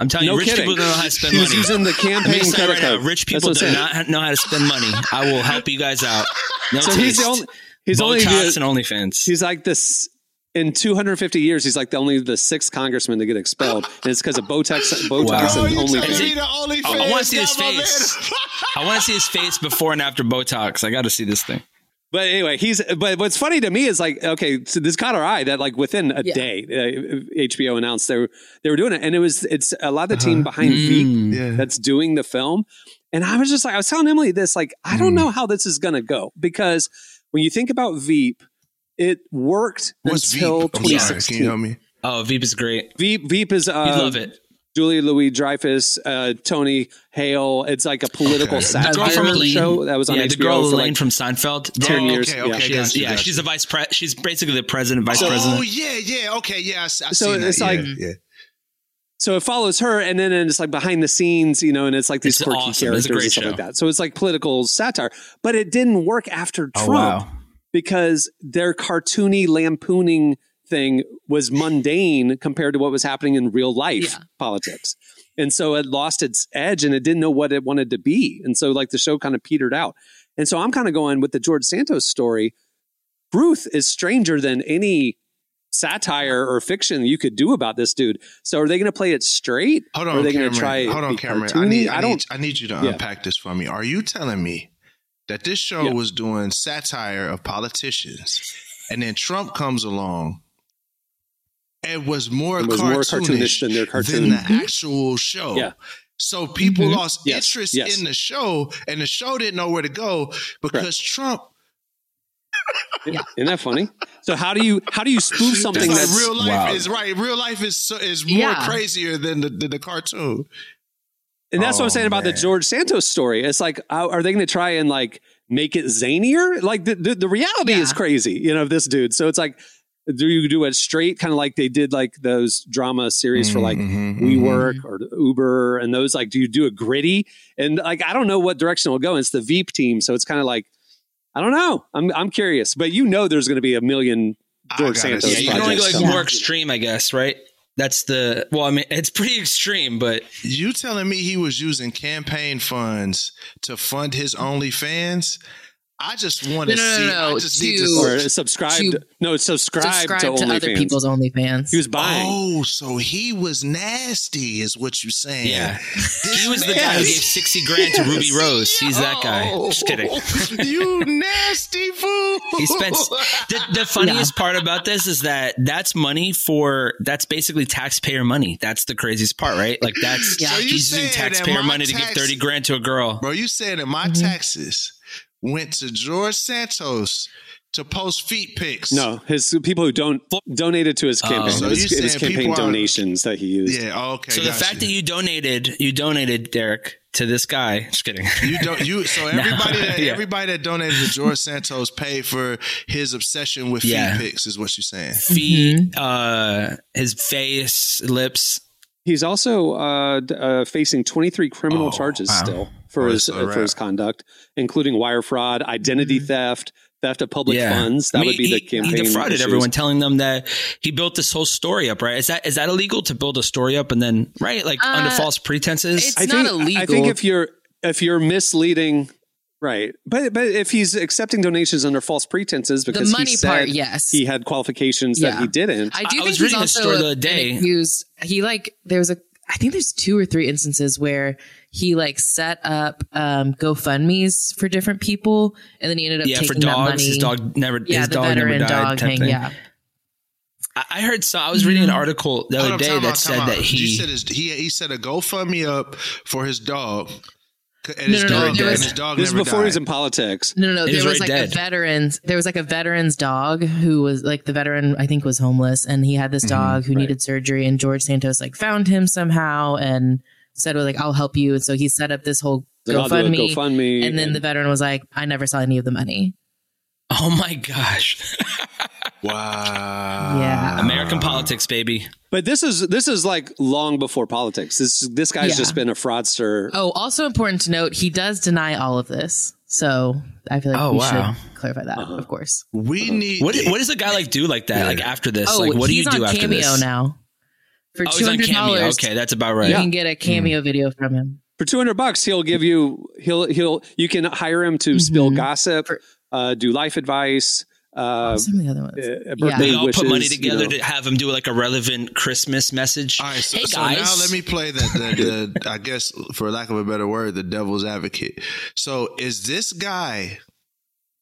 I'm telling No you, rich kidding. people don't know how to spend money. using the campaign just tell you credit right now, rich people do not know how to spend money. I will help you guys out. No So he's the only. He's only Botox the, and OnlyFans. He's like this. In 250 years, he's like the only the sixth congressman to get expelled, and it's because of Botox, Botox, Wow. and you OnlyFans. telling me the OnlyFans I want to see his face. I want to see his face before and after Botox. I got to see this thing. But anyway, he's. But what's funny to me is like, okay, so this caught our eye that like within a Yeah. day, uh, HBO announced they were they were doing it, and it was it's a lot of the team behind Veep Mm. Yeah. that's doing the film, and I was just like, I was telling Emily this, like, I don't Mm. know how this is gonna go because when you think about Veep, it worked What's until Veep? I'm sorry, 2016. Can you help me? Oh, Veep is great. Veep Veep is uh, You love it. Julia Louis Dreyfus, uh, Tony Hale. It's like a political Okay. satire The girl from show that was on yeah, HBO the girl Elaine like from Seinfeld. 10 Oh, years. okay, yeah. okay. She is, Gotcha, yeah, she's a vice pre. She's basically the president, vice Oh president. Oh yeah, yeah, okay, yeah. I, s- I So seen that, it's like- yeah, yeah. so it follows her and then it's like behind the scenes you know and it's like these It's quirky awesome. It's characters great and stuff like that so it's like political satire but it didn't work after Oh, trump because their cartoony lampooning thing was mundane compared to what was happening in real life Yeah. politics and so it lost its edge and it didn't know what it wanted to be and so like the show kind of petered out and so i'm kind of going with the george santos story ruth is stranger than any satire or fiction you could do about this dude. So are they going to play it straight? Hold or on, are they going to try Hold on, be Cameron. I cartoony? need, I, I don't. need, I need you to Yeah. unpack this for me. Are you telling me that this show Yeah. was doing satire of politicians, and then Trump comes along and was more It was more cartoonish, cartoonish than their cartoon. than the actual show? Yeah. So people Mhm. lost Yes, interest yes. in the show, and the show didn't know where to go because Trump. Isn't that funny? So how do you how do you spoof something It's like that's real life Wow. is right. Real life is so, is more Yeah. crazier than the, than the cartoon. And that's what I'm Oh, saying about the. George Santos story. It's like how, are they going to try and like make it zanier? Like the the, the reality is crazy, you know, of this dude. So it's like do you do it straight kind of like they did like those drama series for like Mhm, mhm, WeWork or Uber and those like do you do a gritty and like I don't know what direction it'll go. It's the Veep team, so it's kind of like I don't know. I'm I'm curious, but you know there's going to be a million I George gotta Santos Yeah, see you can only go projects. like coming. more extreme, I guess, right? That's the well. I mean, it's pretty extreme, but You telling me he was using campaign funds to fund his OnlyFans? I just want to No, no, see. no, no, I just need to. to- or subscribed. to no, subscribe, Subscribe to, to, other OnlyFans. people's OnlyFans. He was buying. Oh, so he was nasty, is what you're saying? yeah, This he was the guy who gave sixty grand to Ruby Rose. He's that guy. Oh, just kidding. you nasty fool. He spent the, the funniest part about this is that that's money for that's basically taxpayer money. That's the craziest part, right? Like that's Yeah. So you he's using taxpayer my money to give thirty grand to a girl. Bro, you saying that my mm-hmm. taxes went to George Santos to post feet pics? No, his people who don't donated to his campaign. So it was, you saying campaign people are- donations that he used. Yeah. oh, Okay. So the fact that you donated, you donated Derek to this guy. Just kidding. You don't you so everybody that Yeah. everybody that donated to George Santos paid for his obsession with Yeah. feet pics is what you're saying. feet, uh, his face, lips. He's also uh, uh, facing 23 criminal Oh, charges wow. still for his uh, for his conduct, including wire fraud, identity theft, theft of public Yeah, funds. That I mean, would be the he, campaign. He defrauded issues. everyone, telling them that he built this whole story up. Right? Is that is that illegal to build a story up and then right like under Uh, false pretenses? it's I not think, illegal. I think if you're if you're misleading, right? But but if he's accepting donations under false pretenses because the money he said part, yes. he had qualifications that he didn't. I do I think was he's reading a story the other day. been accused. He like there was a I think there's two or three instances where he like set up um GoFundmes for different people, and then he ended up yeah, taking for that dogs. money. His dog never. yeah, his the dog never veteran died. dog type thing. thing. Yeah, I I heard. So I was reading an article the other day time that said out. that you he. said his, he he set a GoFundMe up for his dog. And No, his no, no, dog, there and was- his dog this is never before he was in politics. no, no, no. He There was was like already a veterans. There was like a veteran's dog who was like the veteran. I think was homeless, and he had this mhm. dog who needed surgery, and George Santos like found him somehow and said, "Well, like I'll help you." And so he set up this whole Like, I'll GoFundMe. GoFundMe, And then the veteran was like, "I never saw any of the money." oh my gosh! Wow. Yeah. American politics, baby. But this is this is like long before politics. This this guy's Yeah. just been a fraudster. Oh, also important to note, he does deny all of this. So I feel like Oh, we wow. should clarify that, uh-huh. of course. We uh-huh. need What what does a guy like do like that? Like after this, Oh, like what do you do on after Cameo this? now. For Oh, two he's on hundred Cameo. dollars, Okay, that's about right. you right. can get a cameo hmm. video from him. For two hundred bucks, he'll give you he'll he'll you can hire him to spill mm-hmm. gossip, For- uh, do life advice, uh, Some of the other ones. uh, Yeah. birthday They all wishes. put money you together know. to have him do like a relevant Christmas message. All right, so, hey so guys, now let me play the, the, the, I guess, for lack of a better word, the devil's advocate. So is this guy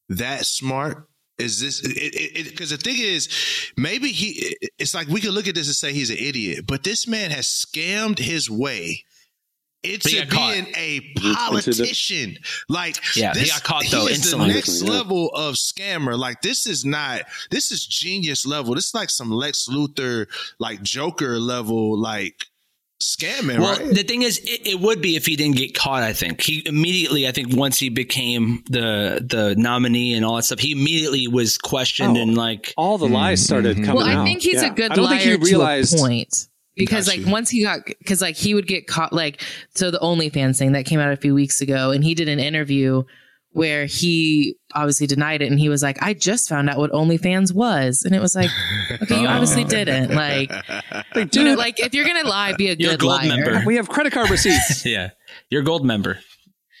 that smart? Is this because the thing is, maybe he? It's like we could look at this and say he's an idiot, but this man has scammed his way into But he got caught. being a politician. Like, Yeah, he this, got caught, he though, is the next Yeah. level of scammer. Like, this is not. This is genius level. This is like some Lex Luthor, like Joker level, like scamming. Well, right? the thing is, it, it would be if he didn't get caught. I think he immediately. I think once he became the the nominee and all that stuff, he immediately was questioned Oh. and like. All the lies mm-hmm. started mm-hmm. coming Well, I out. think he's Yeah. a good I don't liar think he realized. to a point. Because like once he got, because like he would get caught, like so the OnlyFans thing that came out a few weeks ago, and he did an interview where he obviously denied it, and he was like, "I just found out what OnlyFans was," and it was like, okay, you obviously didn't. Like, Like, you know, dude, like if you're gonna lie, be a You're a good gold liar. member. we have credit card receipts. Yeah, you're a gold member.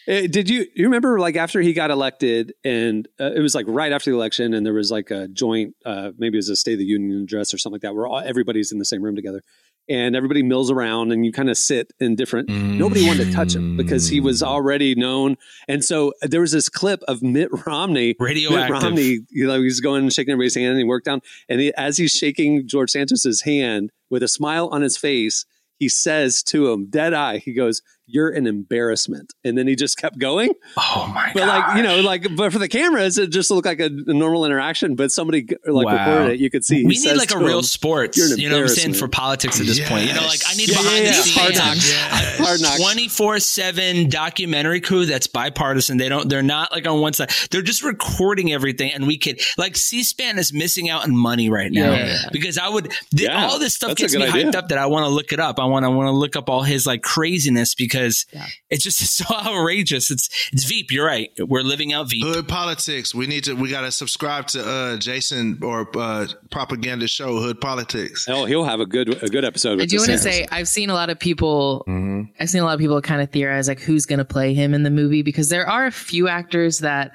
Uh, did you you remember like after he got elected and uh, it was like right after the election and there was like a joint uh, maybe it was a State of the Union address or something like that where all, everybody's in the same room together and everybody mills around and you kind of sit in different nobody wanted to touch him because he was already known. And so uh, there was this clip of Mitt Romney Mitt Romney you know he's going and shaking everybody's hand and he worked down and he, as he's shaking George Santos's hand with a smile on his face he says to him dead eye he goes you're an embarrassment and then he just kept going Oh my but god! like you know, like but for the cameras, it just looked like a, a normal interaction. But somebody like Wow. recorded it, you could see. he we need like a real him, sports. "You're an You know what I'm saying for politics at this point. You know, like I need Yeah, behind yeah, the yeah. scenes. Hard knocks. Hard knocks. Twenty four seven documentary crew that's bipartisan. They don't. They're not like on one side. They're just recording everything, and we could like C-SPAN is missing out on money right now Yeah. because I would th- Yeah, all this stuff that's gets me good hyped up that I want to look it up. I want to want to look up all his like craziness because Yeah. it's just so outrageous. It's it's Veep. You're right. We're living out Veep. Hood politics. We need to. We got to subscribe to uh, Jason or uh, propaganda show Hood politics. Oh, he'll have a good a good episode. With I do want to say I've seen a lot of people. Mm-hmm. I've seen a lot of people kind of theorize like who's going to play him in the movie because there are a few actors that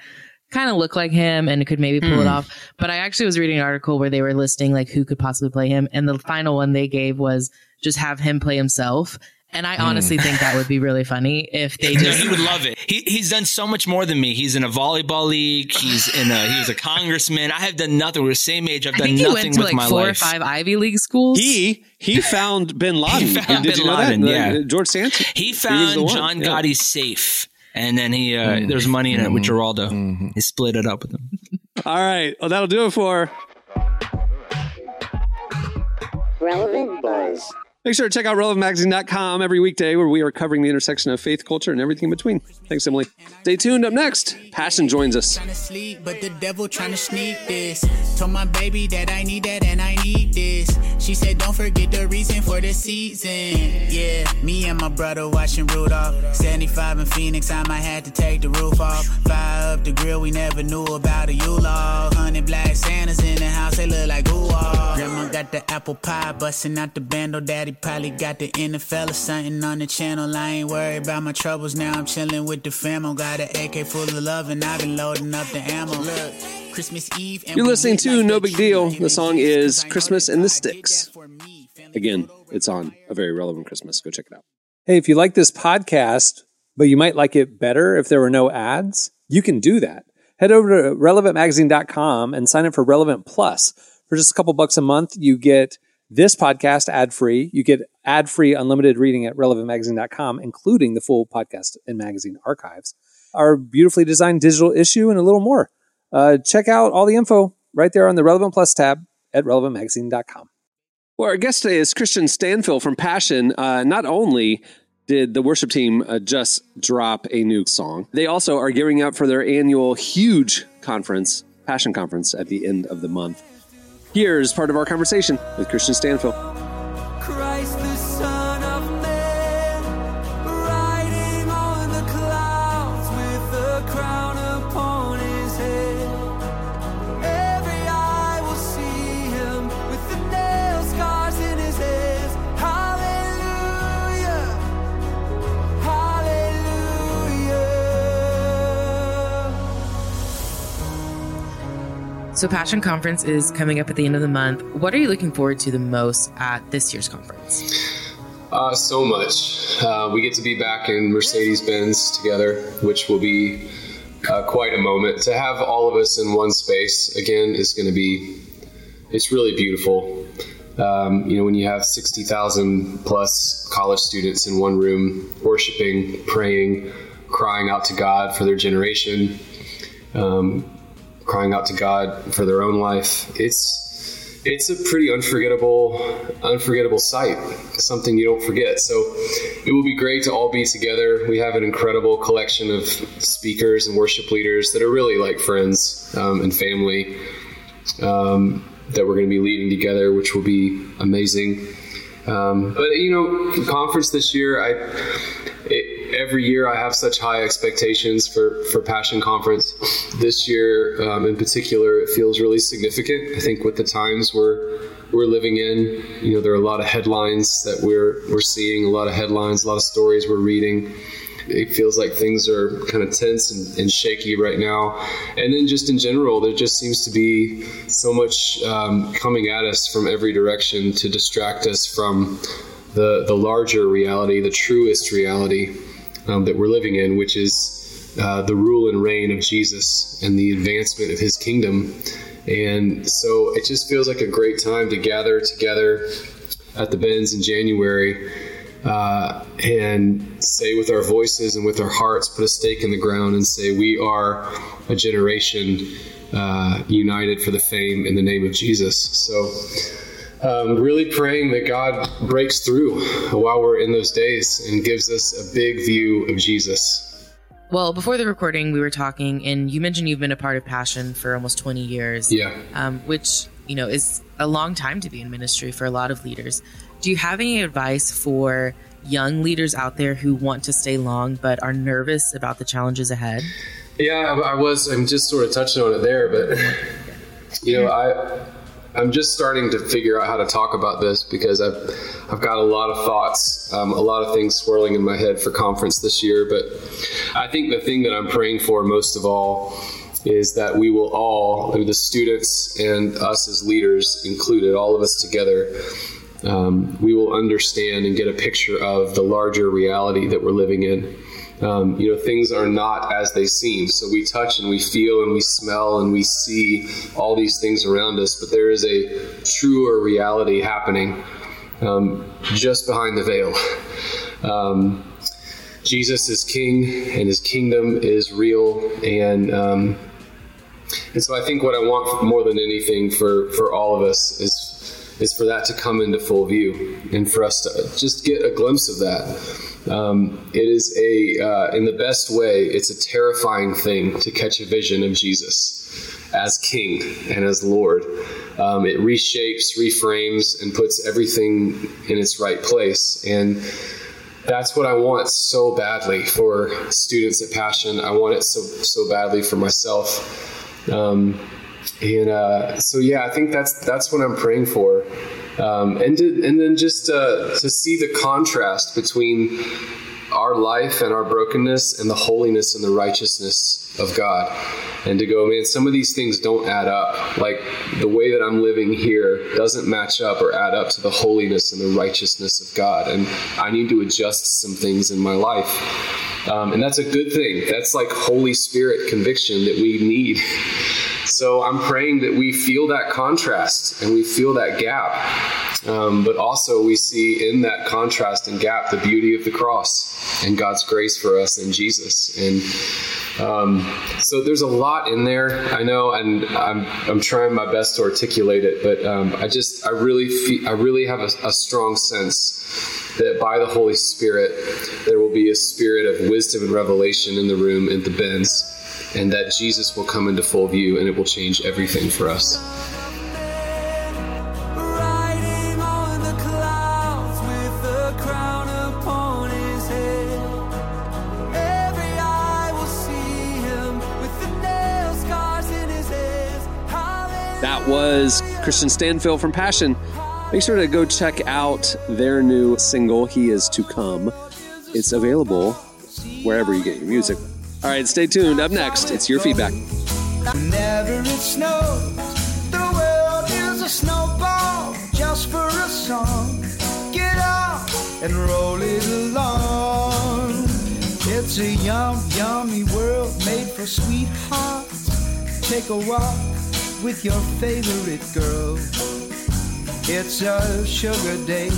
kind of look like him and could maybe pull it off. But I actually was reading an article where they were listing like who could possibly play him, and the final one they gave was just have him play himself. And I hmm. honestly think that would be really funny if they No, just he would love it. He, he's done so much more than me. He's in a volleyball league. He's in a he was a congressman. I have done nothing. We're the same age. I've I done think he nothing went to with like my four or five Ivy League schools. he he found Bin Laden. he found Did Bin you know Laden, that? yeah. George Santos. He found one, John yeah. Gotti's safe, and then he uh, hmm. there's money in it with hmm. Geraldo. He split it up with him. All right, well that'll do it for. Relevant Buzz. Make sure to check out relevantmagazine.com every weekday where we are covering the intersection of faith, culture, and everything in between. Thanks, Emily. Stay tuned. Up next, Passion joins us. Sleep, but the devil trying to sneak this. Told my baby that I need that and I need this. She said, Don't forget the reason for the season. Yeah, me and my brother watching Rudolph. 75 in Phoenix, I might have to take the roof off. Fire up the grill, we never knew about a U-Law. Hundred black Santas in the house, they look like ooh Grandma got the apple pie, busting out the bando. Daddy probably got the NFL or something on the channel. I ain't worried about my troubles now. I'm chilling with the famo. Got an AK full of love, and I've been loading up the ammo. Look, Christmas Eve. and You're listening to like No Big. Deal. Hit The song deep, is 'cause I know Christmas in the Sticks. that for me. Family Again, it's on a very relevant Christmas. Go check it out. Hey, if you like this podcast, but you might like it better if there were no ads, you can do that. Head over to relevantmagazine.com and sign up for Relevant Plus. For just a couple bucks a month, you get this podcast ad free. You get ad free unlimited reading at relevantmagazine.com, including the full podcast and magazine archives, our beautifully designed digital issue, and a little more. Uh, check out all the info right there on the Relevant Plus tab at relevantmagazine.com. Well, our guest today is Christian Stanfill from Passion. Uh, not only did the worship team uh, just drop a new song, they also are gearing up for their annual huge conference, Passion Conference, at the end of the month. Here's part of our conversation with Christian Stanfill. Christ, So Passion Conference is coming up at the end of the month. What are you looking forward to the most at this year's conference? Uh, so much. Uh, we get to be back in Mercedes Benz together, which will be uh, quite a moment. To have all of us in one space again is going to be, it's really beautiful. Um, you know, when you have 60,000 plus college students in one room worshiping, praying, crying out to God for their generation, um, crying out to God for their own life, it's it's a pretty unforgettable unforgettable sight something you don't forget. So it will be great to all be together. We have an incredible collection of speakers and worship leaders that are really like friends um, and family um, that we're going to be leading together which will be amazing. Um, but you know conference this year i every year I have such high expectations for, for Passion Conference. This year, um, in particular, it feels really significant. I think with the times we're we're living in, you know, there are a lot of headlines that we're we're seeing, a lot of headlines, a lot of stories we're reading. It feels like things are kind of tense and, and shaky right now. And then just in general, there just seems to be so much um, coming at us from every direction to distract us from the, the larger reality, the truest reality um, that we're living in, which is uh, the rule and reign of Jesus and the advancement of his kingdom. And so it just feels like a great time to gather together at the Benz in January uh, and say with our voices and with our hearts, put a stake in the ground and say, We are a generation uh, united for the fame in the name of Jesus. So, um, really praying that God breaks through while we're in those days and gives us a big view of Jesus. Well, before the recording, we were talking, and you mentioned you've been a part of Passion for almost 20 years. Yeah. Um, which, you know, is a long time to be in ministry for a lot of leaders. Do you have any advice for young leaders out there who want to stay long but are nervous about the challenges ahead? Yeah, I, I was. I'm just sort of touching on it there, but you know, I I'm just starting to figure out how to talk about this because I've I've got a lot of thoughts, um, a lot of things swirling in my head for conference this year. But I think the thing that I'm praying for most of all is that we will all, the students and us as leaders included, all of us together, um, we will understand and get a picture of the larger reality that we're living in. Um, you know, things are not as they seem. So we touch and we feel and we smell and we see all these things around us, but there is a truer reality happening um, just behind the veil. Um, Jesus is King, and His kingdom is real, and um, and so I think what I want more than anything for for all of us is is for that to come into full view, and for us to just get a glimpse of that. Um, it is a, uh, in the best way, it's a terrifying thing to catch a vision of Jesus as King and as Lord. Um, it reshapes, reframes, and puts everything in its right place. And that's what I want so badly for students at Passion. I want it so so badly for myself. Um, and uh, so yeah, I think that's that's what I'm praying for. Um, and to, and then just uh, to see the contrast between our life and our brokenness and the holiness and the righteousness of God. And to go, man, some of these things don't add up. Like the way that I'm living here doesn't match up or add up to the holiness and the righteousness of God. And I need to adjust some things in my life. Um, and that's a good thing. That's like Holy Spirit conviction that we need. So I'm praying that we feel that contrast and we feel that gap. Um, but also, we see in that contrast and gap the beauty of the cross and God's grace for us in Jesus. And um, so there's a lot in there, I know, and I'm, I'm trying my best to articulate it, but um, I just, I really feel, I really have a, a strong sense that by the Holy Spirit, there will be a spirit of wisdom and revelation in the room at the Benz and that Jesus will come into full view and it will change everything for us. Riding on the clouds with a crown upon his head. Every eye will see him with the nail scars in his hands. That was Christian Stanfill from Passion. Make sure to go check out their new single, He Is to Come. It's available wherever you get your music. All right, stay tuned. Up next, it's your feedback. Whenever it snows, the world is a snowball just for a song. Get up and roll it along. It's a yum, yummy world made for sweethearts. Take a walk with your favorite girl. It's a sugar day.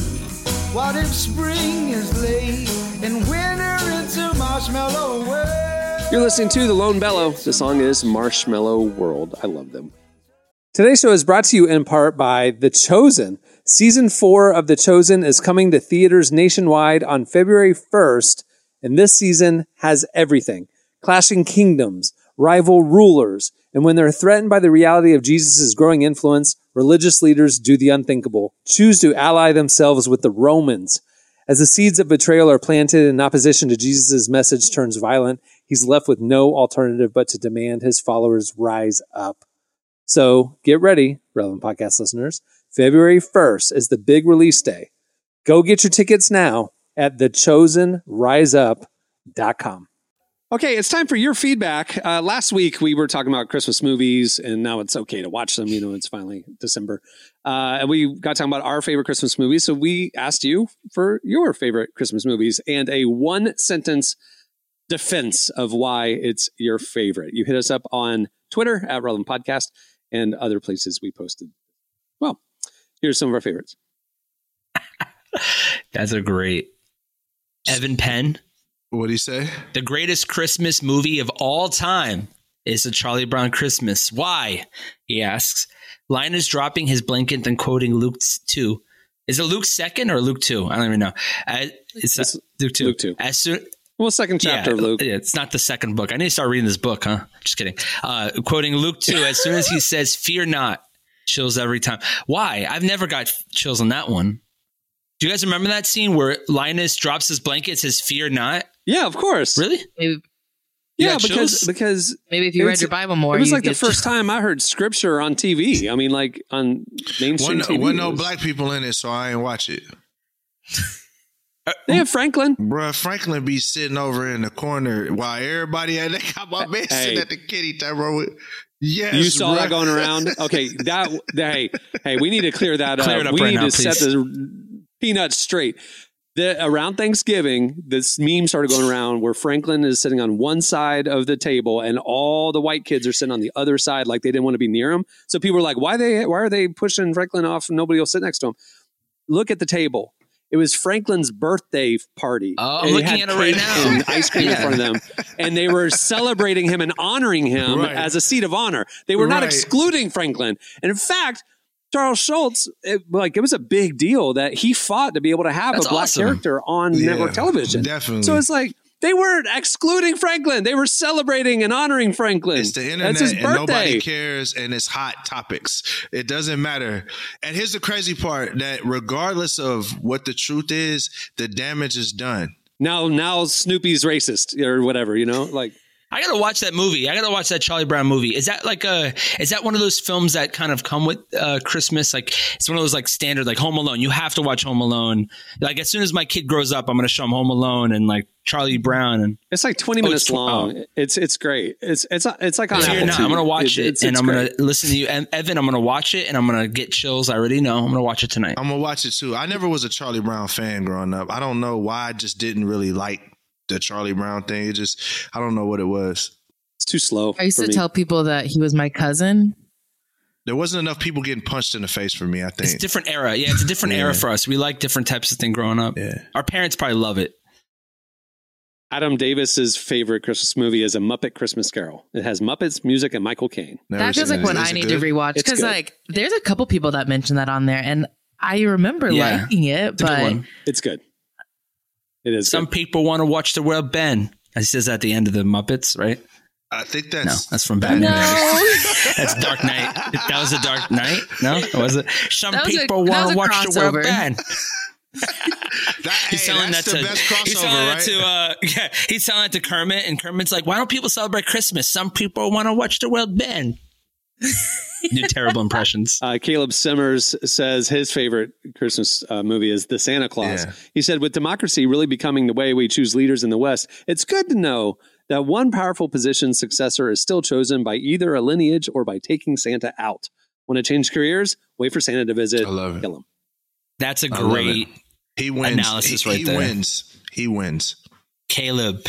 What if spring is late and winter it's a marshmallow world? You're listening to The Lone Bellow. The song is Marshmallow World. I love them. Today's show is brought to you in part by The Chosen. Season four of The Chosen is coming to theaters nationwide on February 1st, and this season has everything clashing kingdoms, rival rulers, and when they're threatened by the reality of Jesus' growing influence, religious leaders do the unthinkable, choose to ally themselves with the Romans. As the seeds of betrayal are planted in opposition to Jesus' message turns violent, he's left with no alternative but to demand his followers rise up. So get ready, relevant podcast listeners. February 1st is the big release day. Go get your tickets now at thechosenriseup.com. Okay, it's time for your feedback. Uh, last week we were talking about Christmas movies, and now it's okay to watch them. You know, it's finally December, uh, and we got talking about our favorite Christmas movies. So we asked you for your favorite Christmas movies and a one sentence defense of why it's your favorite. You hit us up on Twitter at Relevant Podcast and other places we posted. Well, here's some of our favorites. That's a great. Evan Penn. What do you say? The greatest Christmas movie of all time is A Charlie Brown Christmas. Why? He asks. Linus dropping his blanket and quoting Luke 2. Is it Luke 2nd or Luke 2? I don't even know. Uh, it's, It's Luke 2. Luke 2. As soon, Well, second chapter yeah, of Luke. yeah, It's not the second book. I need to start reading this book, huh? Just kidding. Uh, quoting Luke 2, as soon as he says, Fear not, chills every time. Why? I've never got chills on that one. Do you guys remember that scene where Linus drops his blanket, says, Fear not? Yeah, of course. Really? Maybe, Yeah, because chills? because maybe if you read your Bible more, it was like the get- first time I heard scripture on TV. I mean, like on mainstream Wasn't, TV. wasn't no black people in it, so I ain't watch it. They have Franklin. Bruh, Franklin be sitting over in the corner while everybody at they got my man sitting at the kitty table. with- Yes, you saw that going around. Okay, that, that hey hey, we need to clear that Clear up. it up we right need now, to set the peanuts straight. The, around Thanksgiving, this meme started going around where Franklin is sitting on one side of the table and all the white kids are sitting on the other side, like they didn't want to be near him. So people were like, "Why they? Why are they pushing Franklin off? and Nobody will sit next to him." Look at the table. It was Franklin's birthday party. Oh, I'm And looking at it right now. And ice cream in front of them, and they were celebrating him and honoring him Right. as a seat of honor. They were not excluding Franklin, and in fact, Charles Schulz, it, like it was a big deal that he fought to be able to have That's a black awesome. character on Yeah, network television. definitely. So it's like they weren't excluding Franklin; they were celebrating and honoring Franklin. It's the internet That's his and nobody cares and it's hot topics. It doesn't matter. And here's the crazy part that regardless of what the truth is, the damage is done. Now, now Snoopy's racist or whatever. You know, like I gotta watch that movie. I gotta watch that Charlie Brown movie. Is that like a? Is that one of those films that kind of come with uh, Christmas? Like it's one of those like standard like Home Alone. You have to watch Home Alone. Like as soon as my kid grows up, I'm gonna show him Home Alone and like Charlie Brown and. it's like twenty Oh, minutes it's tw- long. It's it's great. It's it's it's like on Fear Apple not. I'm gonna watch it, It's- and it's I'm great. gonna listen to you, and Evan. I'm gonna watch it, and I'm gonna get chills. I already know. I'm gonna watch it tonight. I'm gonna watch it too. I never was a Charlie Brown fan growing up. I don't know why I just didn't really like the Charlie Brown thing. It just I don't know what it was. It's too slow. I used to me. tell people that he was my cousin. There wasn't enough people getting punched in the face for me, I think It's a different era. Yeah, it's a different Yeah. era for us. We like different types of thing growing up. Yeah. Our parents probably love it. Adam Davis's favorite Christmas movie is A Muppet Christmas Carol. It has Muppets, music, and Michael Caine. Never that feels like it. one I need good? to rewatch because like there's a couple people that mentioned that on there, and I remember Yeah. liking it, It's a good but. It's good. It is Some good. people want to watch the world bend. He says at the end of the Muppets, right? I think No, that's that's from Batman. no. That's Dark Knight. That was a Dark Knight. No, it was it? Some That was people want to a watch the world bend. that, He's hey, selling that the to best he's crossover, selling right? that to uh yeah he's selling it to Kermit and Kermit's like why don't people celebrate Christmas? Some people want to watch the world bend. Do terrible impressions. Uh, Caleb Simmers says his favorite Christmas uh, movie is The Santa Claus. Yeah. He said, with democracy really becoming the way we choose leaders in the West, it's good to know that one powerful position's successor is still chosen by either a lineage or by taking Santa out. Want to change careers? Wait for Santa to visit. I love it. Kill him. That's a great He wins. Analysis he, right he there. wins. He wins. Caleb.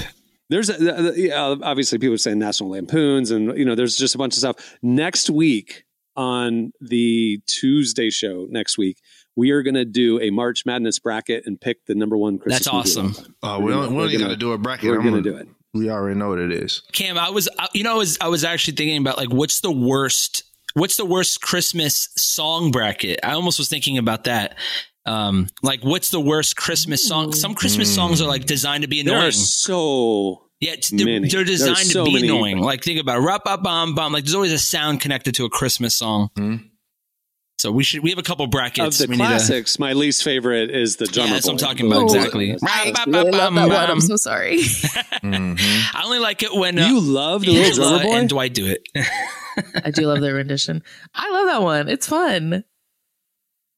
There's a, the- the- yeah, obviously people saying National Lampoons, and you know, there's just a bunch of stuff. Next week on the Tuesday show, next week we are going to do a March Madness bracket and pick the number one Christmas. That's movie. awesome. Oh, we don't, we We're don't even gonna- got to do a bracket. We're I'm going to gonna- do it. We already know what it is. Cam, I was, I- you know, I was, I was actually thinking about like, what's the worst, what's the worst Christmas song bracket? I almost was thinking about that. Um, like, what's the worst Christmas song? Some Christmas songs are like designed to be There annoying. are so Yeah, they're, many. they're There's designed so to be many. annoying. Like, think about it. Rap, bam, bam, bam. Like, there's always a sound connected to a Christmas song. So we should, we have a couple brackets. of brackets. the we need to- classics. my least favorite is the drummer. yeah, that's what I'm talking about. Oh, exactly. I really love that one. I'm so sorry. I only like it when uh, You love the little drummer Angela boy. and Dwight do it. I do love their rendition. I love that one. It's fun.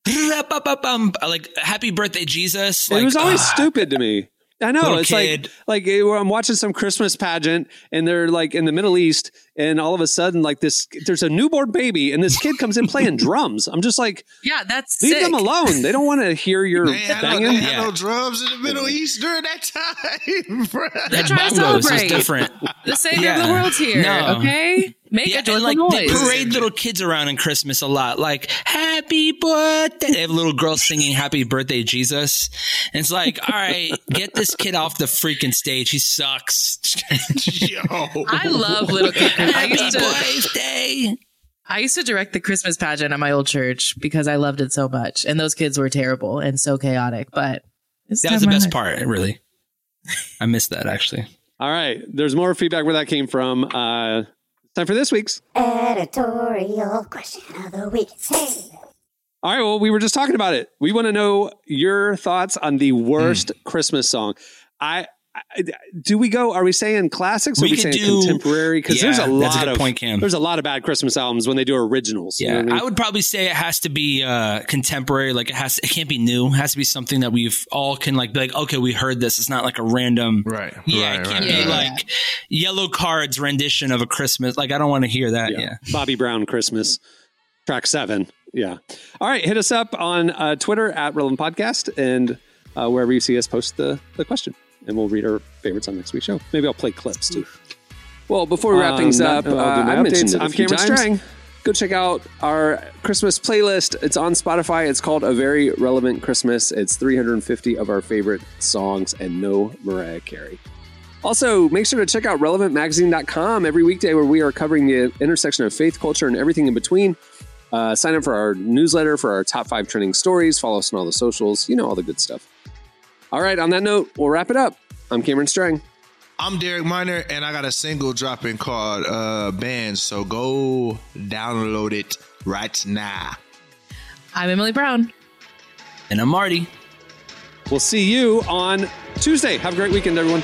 Like Happy Birthday Jesus. Like, it was always ah, stupid to me. I know Little it's kid. like like I'm watching some Christmas pageant and they're like in the Middle East and all of a sudden like this there's a newborn baby and this kid comes in playing drums. I'm just like Yeah, that's leave sick. them alone. They don't want to hear your They had, no, banging. they had Yeah. no drums in the Middle East during that time, bro. They're trying to celebrate. different. The savior Yeah. of the world's here. No. Okay, make Yeah, a joyful like they parade little kids around in Christmas a lot. Like Happy Birthday. They have little girls singing Happy Birthday Jesus. And it's like, all right, get this kid off the freaking stage. He sucks. Yo. I love little kids. Happy used birthday. I used to direct the Christmas pageant at my old church because I loved it so much, and those kids were terrible and so chaotic. But it's That was the best life. part, really. I missed that actually. All right, there's more feedback where that came from. Uh, it's time for this week's. Editorial question of the week. Hey. All right, well, we were just talking about it. We want to know your thoughts on the worst mm. Christmas song. I, I do we go? Are we saying classics? Or We are we saying do- contemporary? Because there's a lot that's a good of point, Cam. there's a lot of bad Christmas albums when they do originals. you know Yeah, I mean? I would probably say it has to be uh, contemporary. Like it has, it can't be new. It has to be something that we've all can like be like, okay, we heard this. It's not like a random. Right. Yeah, right, it can't right, be right. like Yellowcard's rendition of a Christmas. Like I don't want to hear that. Yeah. Bobby Brown Christmas, track seven. Yeah. All right, hit us up on uh, Twitter at Relevant Podcast and uh, wherever you see us post the, the question, and we'll read our favorites on next week's show. Maybe I'll play clips too. Well, before we wrap Um, things up, no, uh, I'll do my I mentioned updates. it a I'm Cameron times. Strang. Go check out our Christmas playlist. It's on Spotify. It's called A Very Relevant Christmas. It's 350 of our favorite songs and no Mariah Carey. Also, make sure to check out relevantmagazine.com every weekday where we are covering the intersection of faith, culture, and everything in between. Uh, sign up for our newsletter for our top five trending stories. Follow us on all the socials. You know, all the good stuff. All right, on that note, we'll wrap it up. I'm Cameron Strang. I'm Derek Minor, and I got a single dropping called uh, Bands. So go download it right now. I'm Emily Brown. And I'm Marty. We'll see you on Tuesday. Have a great weekend, everyone.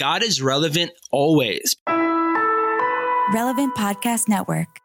God is relevant always. Relevant Podcast Network.